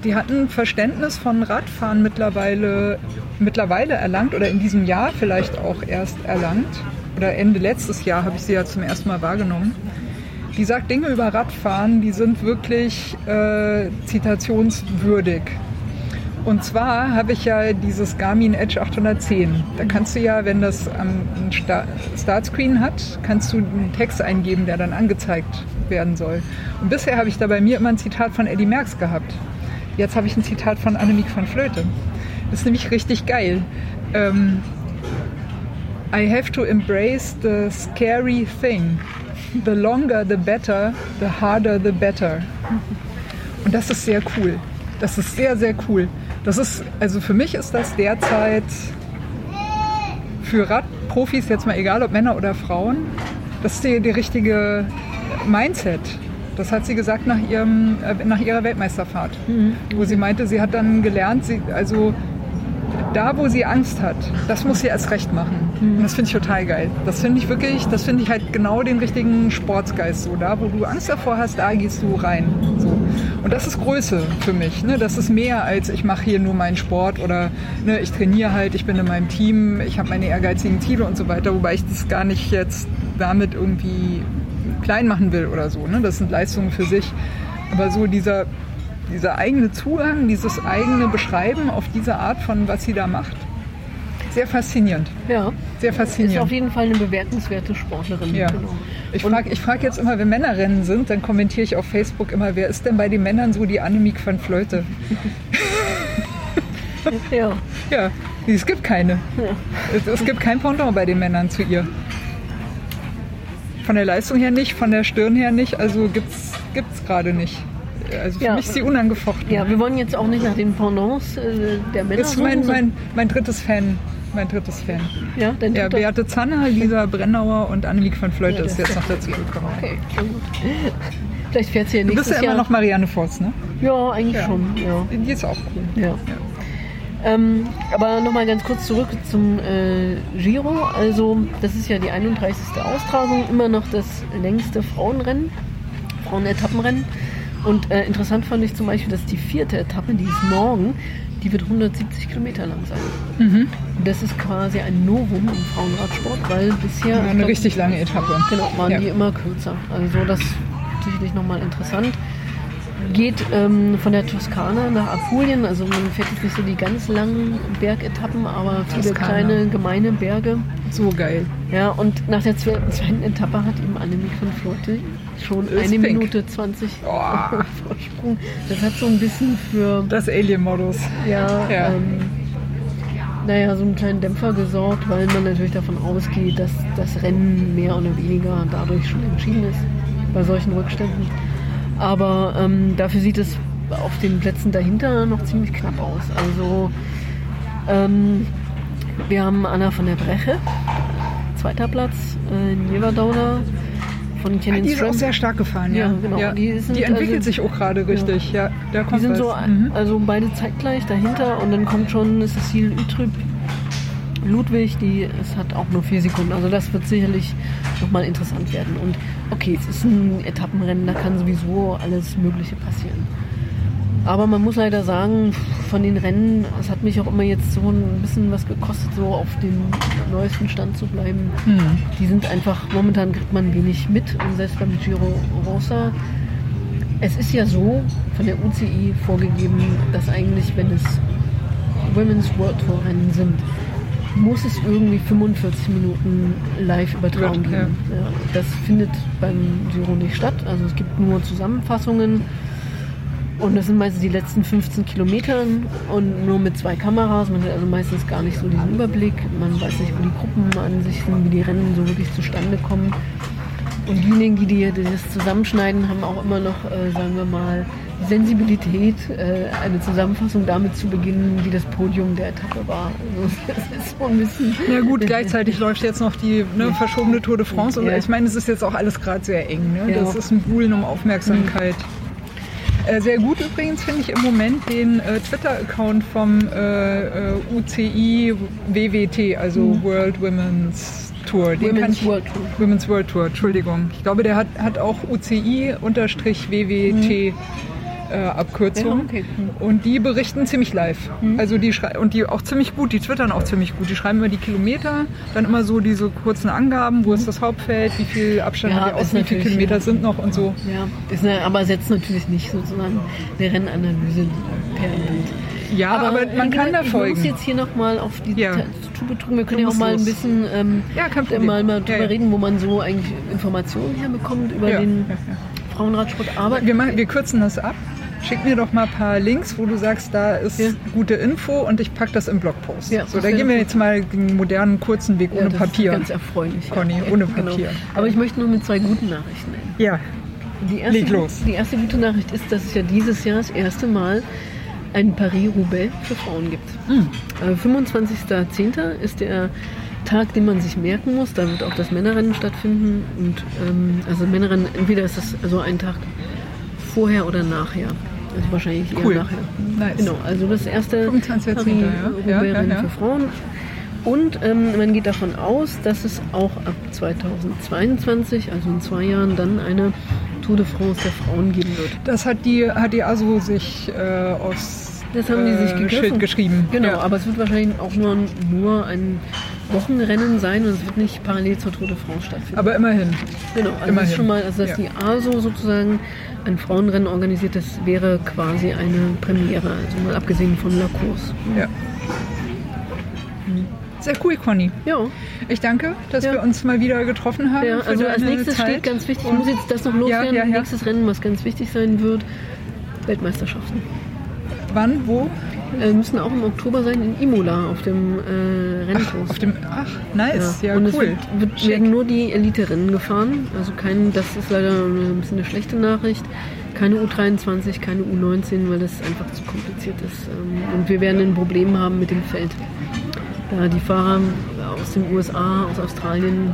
die hatten Verständnis von Radfahren mittlerweile, mittlerweile erlangt oder in diesem Jahr vielleicht auch erst erlangt. Oder Ende letztes Jahr habe ich sie ja zum ersten Mal wahrgenommen. Die sagt Dinge über Radfahren, die sind wirklich äh, zitationswürdig. Und zwar habe ich ja dieses Garmin Edge 810. Da kannst du ja, wenn das Sta- Startscreen hat, kannst du einen Text eingeben, der dann angezeigt werden soll. Und bisher habe ich da bei mir immer ein Zitat von Eddie Merckx gehabt. Jetzt habe ich ein Zitat von Annemiek van Vleuten. Das ist nämlich richtig geil. Ähm, I have to embrace the scary thing. The longer the better, the harder the better. *laughs* Und das ist sehr cool. Das ist sehr, sehr cool. Das ist, also für mich ist das derzeit für Radprofis, jetzt mal egal ob Männer oder Frauen, das ist die, die richtige Mindset. Das hat sie gesagt nach, ihrem, äh, nach ihrer Weltmeisterfahrt, wo sie meinte, sie hat dann gelernt, sie, also da, wo sie Angst hat, das muss sie erst recht machen. Und das finde ich total geil. Das finde ich wirklich, das finde ich halt genau den richtigen Sportsgeist. So, da, wo du Angst davor hast, da gehst du rein. So. Und das ist Größe für mich. Ne? Das ist mehr als ich mache hier nur meinen Sport oder ne, ich trainiere halt, ich bin in meinem Team, ich habe meine ehrgeizigen Ziele und so weiter, wobei ich das gar nicht jetzt damit irgendwie klein machen will oder so. Ne? Das sind Leistungen für sich. Aber so dieser, dieser eigene Zugang, dieses eigene Beschreiben auf diese Art von was sie da macht, sehr faszinierend. Ja, Sehr ist faszinierend. auf jeden Fall eine bewertenswerte Sportlerin. Ja. Genau. Ich frage frag jetzt immer, wenn Männerrennen sind, dann kommentiere ich auf Facebook immer, wer ist denn bei den Männern so die Annemiek van Fleute? *laughs* Ja. Ja, es gibt keine. Es, es gibt kein Pendant bei den Männern zu ihr. Von der Leistung her nicht, von der Stirn her nicht, also gibt's gibt's gerade nicht. Also für Ja. mich ist sie unangefochten. ja, wir wollen jetzt auch nicht nach den Pendants äh, der Männer ist mein, mein, mein drittes Fan. Mein drittes Fan. ja, dein Ja, Beate Zanner, Lisa Brennauer und Annemiek van Fleute Ja, ist jetzt noch dazu gekommen. Okay, gut. Vielleicht fährt sie ja Du bist nächstes ja immer Jahr. noch Marianne Voss, ne? ja, eigentlich Ja. schon. Ja. Die ist auch cool. Ja. Ähm, aber nochmal ganz kurz zurück zum äh, Giro. Also, das ist ja die 31. Austragung, immer noch das längste Frauenrennen, Frauenetappenrennen. Und äh, interessant fand ich zum Beispiel, dass die vierte Etappe, die ist morgen, die wird 170 Kilometer lang sein. Mhm. Das ist quasi ein Novum im Frauenradsport, weil bisher. Ja, eine glaub, richtig lange Etappe. Genau, waren Ja. die immer kürzer. Also das ist sicherlich nochmal interessant. Geht ähm, von der Toskana nach Apulien, also man fährt jetzt nicht so die ganz langen Bergetappen, aber viele Toskana. kleine gemeine Berge. So geil. Ja, und nach der zwe- zweiten Etappe hat eben Annemiek von Flotte schon Ist eine pink. Minute 20 Oh. *laughs* Vorsprung. Das hat so ein bisschen für Das Alien-Modus. ja, Ja. Ähm, naja, so einen kleinen Dämpfer gesorgt, weil man natürlich davon ausgeht, dass das Rennen mehr oder weniger dadurch schon entschieden ist bei solchen Rückständen. Aber ähm, dafür sieht es auf den Plätzen dahinter noch ziemlich knapp aus. Also ähm, wir haben Anna von der Breche, zweiter Platz, äh, Njevadauda von Kenin Die ist auch Stram. sehr stark gefahren, ja. Ja, genau. Die, Die die entwickelt also- sich auch gerade richtig, ja. Da Die kommt sind was. so, Mhm. also beide zeitgleich dahinter und dann kommt schon Cecile Utrüb Ludwig, die, es hat auch nur vier Sekunden. Also das wird sicherlich nochmal interessant werden. Und okay, es ist ein Etappenrennen, da kann sowieso alles Mögliche passieren. Aber man muss leider sagen, von den Rennen, es hat mich auch immer jetzt so ein bisschen was gekostet, so auf dem neuesten Stand zu bleiben. Die sind einfach, momentan kriegt man wenig mit. Und selbst beim Giro Rosa, es ist ja so von der UCI vorgegeben, dass eigentlich, wenn es Women's World Tour Rennen sind, muss es irgendwie 45 Minuten Live-Übertragung Ja, geben. Ja, das findet beim Giro nicht statt. Also es gibt nur Zusammenfassungen und das sind meistens die letzten 15 Kilometer und nur mit zwei Kameras. Man hat also meistens gar nicht so diesen Überblick. Man weiß nicht, wo die Gruppen an sich sind, wie die Rennen so wirklich zustande kommen. Und diejenigen, die, die das zusammenschneiden, haben auch immer noch, äh, sagen wir mal, Sensibilität, äh, eine Zusammenfassung damit zu beginnen, wie das Podium der Etappe war. Also, *laughs* das ist so ein bisschen. Ja gut, *laughs* gleichzeitig läuft jetzt noch die ne, verschobene Tour de France und Ja. ich meine, es ist jetzt auch alles gerade sehr eng. Ne? Ja. Das ist ein Buhlen um Aufmerksamkeit. Äh, sehr gut übrigens finde ich im Moment den äh, Twitter-Account vom äh, äh, UCI WWT, also World Women's Tour. Den Women's ich, World Tour. Women's World Tour, Entschuldigung. Ich glaube, der hat, hat auch UCI-WWT äh, Abkürzung. Ja, okay. Und die berichten ziemlich live. Also die und die auch ziemlich gut, die twittern auch ziemlich gut. Die schreiben immer die Kilometer, dann immer so diese kurzen Angaben, wo ist das Hauptfeld, wie viel Abstand Ja, hat ist aus, wie viele Kilometer ja. sind noch und so. Ja, ist eine, aber setzt natürlich nicht sozusagen eine Rennanalyse per Bild. Ja, aber, man wie kann da gesagt, Ich folgen. muss jetzt hier nochmal auf die Ja. Tube drücken. Wir können ja auch mal ein los. bisschen ähm, Ja, Problem. mal, mal drüber Ja, reden, wo man so eigentlich Informationen herbekommt über den. Frauenradsport. Aber Wir, machen, wir kürzen das ab. Schick mir doch mal ein paar Links, wo du sagst, da ist Ja. gute Info und ich packe das im Blogpost. Ja, so, da gehen wir jetzt mal den modernen kurzen Weg ja, ohne das Papier. Ist ganz erfreulich. Conny, ohne Genau. Papier. Aber ich möchte nur mit zwei guten Nachrichten enden. Ja, Die erste, Leg los. die erste gute Nachricht ist, dass es ja dieses Jahr das erste Mal ein Paris-Roubaix für Frauen gibt. Hm. Äh, 25.10. ist der Tag, den man sich merken muss. Da wird auch das Männerrennen stattfinden. Und ähm, also Männerrennen, entweder ist das also ein Tag vorher oder nachher. Also wahrscheinlich eher Cool. nachher. Nice. Genau, also das erste 25.10., ja. Ja, ja, ja. für Frauen. Und ähm, man geht davon aus, dass es auch ab 2022, also in zwei Jahren, dann eine Tour de France der Frauen geben wird. das hat die, hat die ASO sich äh, aufs Das haben die sich äh, gegriffen. Schild geschrieben. Genau, Ja. aber es wird wahrscheinlich auch nur, nur ein Wochenrennen sein und es wird nicht parallel zur Tour de France stattfinden. Aber immerhin. genau, also das immerhin. ist schon mal, also dass Ja. die ASO sozusagen ein Frauenrennen organisiert, das wäre quasi eine Premiere, also mal abgesehen von La Course. Ja. Sehr cool, Conny. Ja, Ich danke, dass Ja. wir uns mal wieder getroffen haben. ja also als nächstes Zeit. steht ganz wichtig, ich muss jetzt das noch loswerden, ja, ja. nächstes Rennen, was ganz wichtig sein wird, Weltmeisterschaften. Wann, wo? Äh, müssen auch im Oktober sein in Imola auf dem äh, Rennkurs. Auf dem. Ach, nice. Ja, und es cool. wird, wird, Schick. werden nur die Elite-Rennen gefahren. Also kein, das ist leider ein bisschen eine schlechte Nachricht. Keine U23, keine U19, weil das einfach zu kompliziert ist. Ähm, Und wir werden ein Problem haben mit dem Feld. Da die Fahrer aus den USA, aus Australien,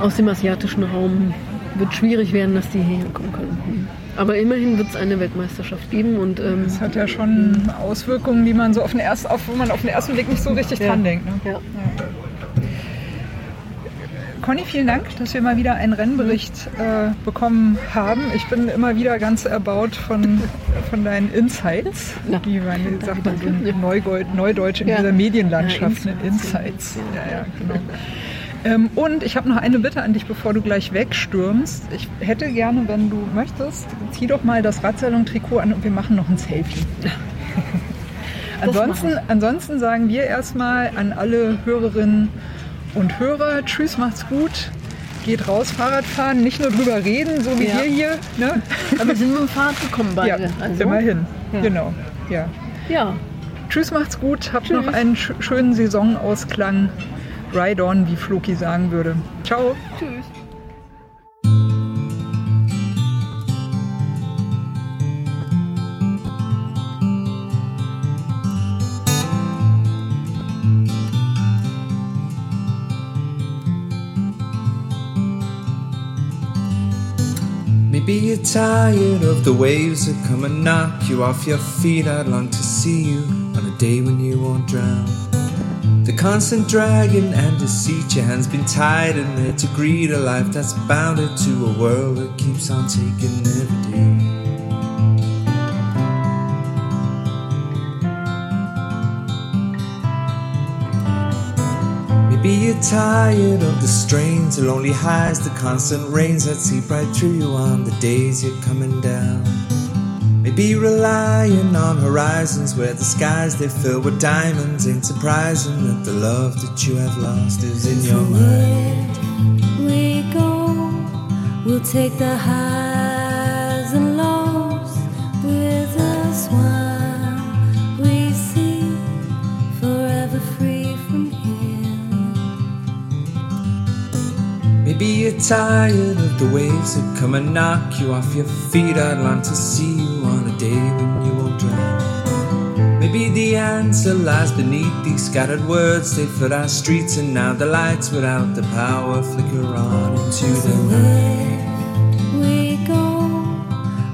aus dem asiatischen Raum wird schwierig werden, dass die hierher kommen können. Aber immerhin wird es eine Weltmeisterschaft geben und ähm, Das hat ja schon Auswirkungen, die man so auf den ersten, auf, wo man auf den ersten Blick nicht so richtig Ja. dran denkt. Ne? ja. Conny, vielen Dank, dass wir mal wieder einen Rennbericht äh, bekommen haben. Ich bin immer wieder ganz erbaut von, von deinen Insights, Ja. wie man sagt, man so Neudeutsch in Ja. dieser Medienlandschaft. Ja, ne? Insights. Ja, ja, genau. Ähm, und ich habe noch eine Bitte an dich, bevor du gleich wegstürmst. Ich hätte gerne, wenn du möchtest, zieh doch mal das Radsalon-Trikot an und wir machen noch ein Selfie. *laughs* ansonsten, ansonsten sagen wir erstmal an alle Hörerinnen und Hörer, tschüss, macht's gut. Geht raus, Fahrrad fahren, nicht nur drüber reden, so wie Ja. wir hier. Ne? *laughs* Aber wir sind mit dem Fahrrad gekommen Ja, beide. also, immerhin. Ja. Genau. Ja. Ja, Tschüss, macht's gut. Habt Tschüss. noch einen sch schönen Saisonausklang. Ride on, wie Floki sagen würde. Ciao. tschüss. Maybe you're tired of the waves that come and knock you off your feet. I'd long to see you on a day when you won't drown. The constant dragging and deceit, your hands been tied in there to greet a life that's bounded to a world that keeps on taking every day. Maybe you're tired of the strains, the lonely highs, the constant rains that seep right through you on the days you're coming down. Maybe relying on horizons where the skies they fill with diamonds ain't surprising that the love that you have lost is in your mind. we go. We'll take the highs and lows with us while we see forever free from here. Maybe you're tired of the waves that come and knock you off your feet. I'd like to see you day when you won't drown. Maybe the answer lies beneath these scattered words. They flood our streets, and now the lights without the power flicker on into the night. We go.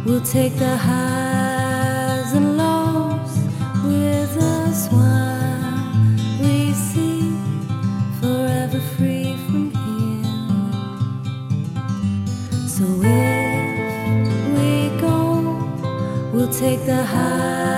We'll take the highs the highs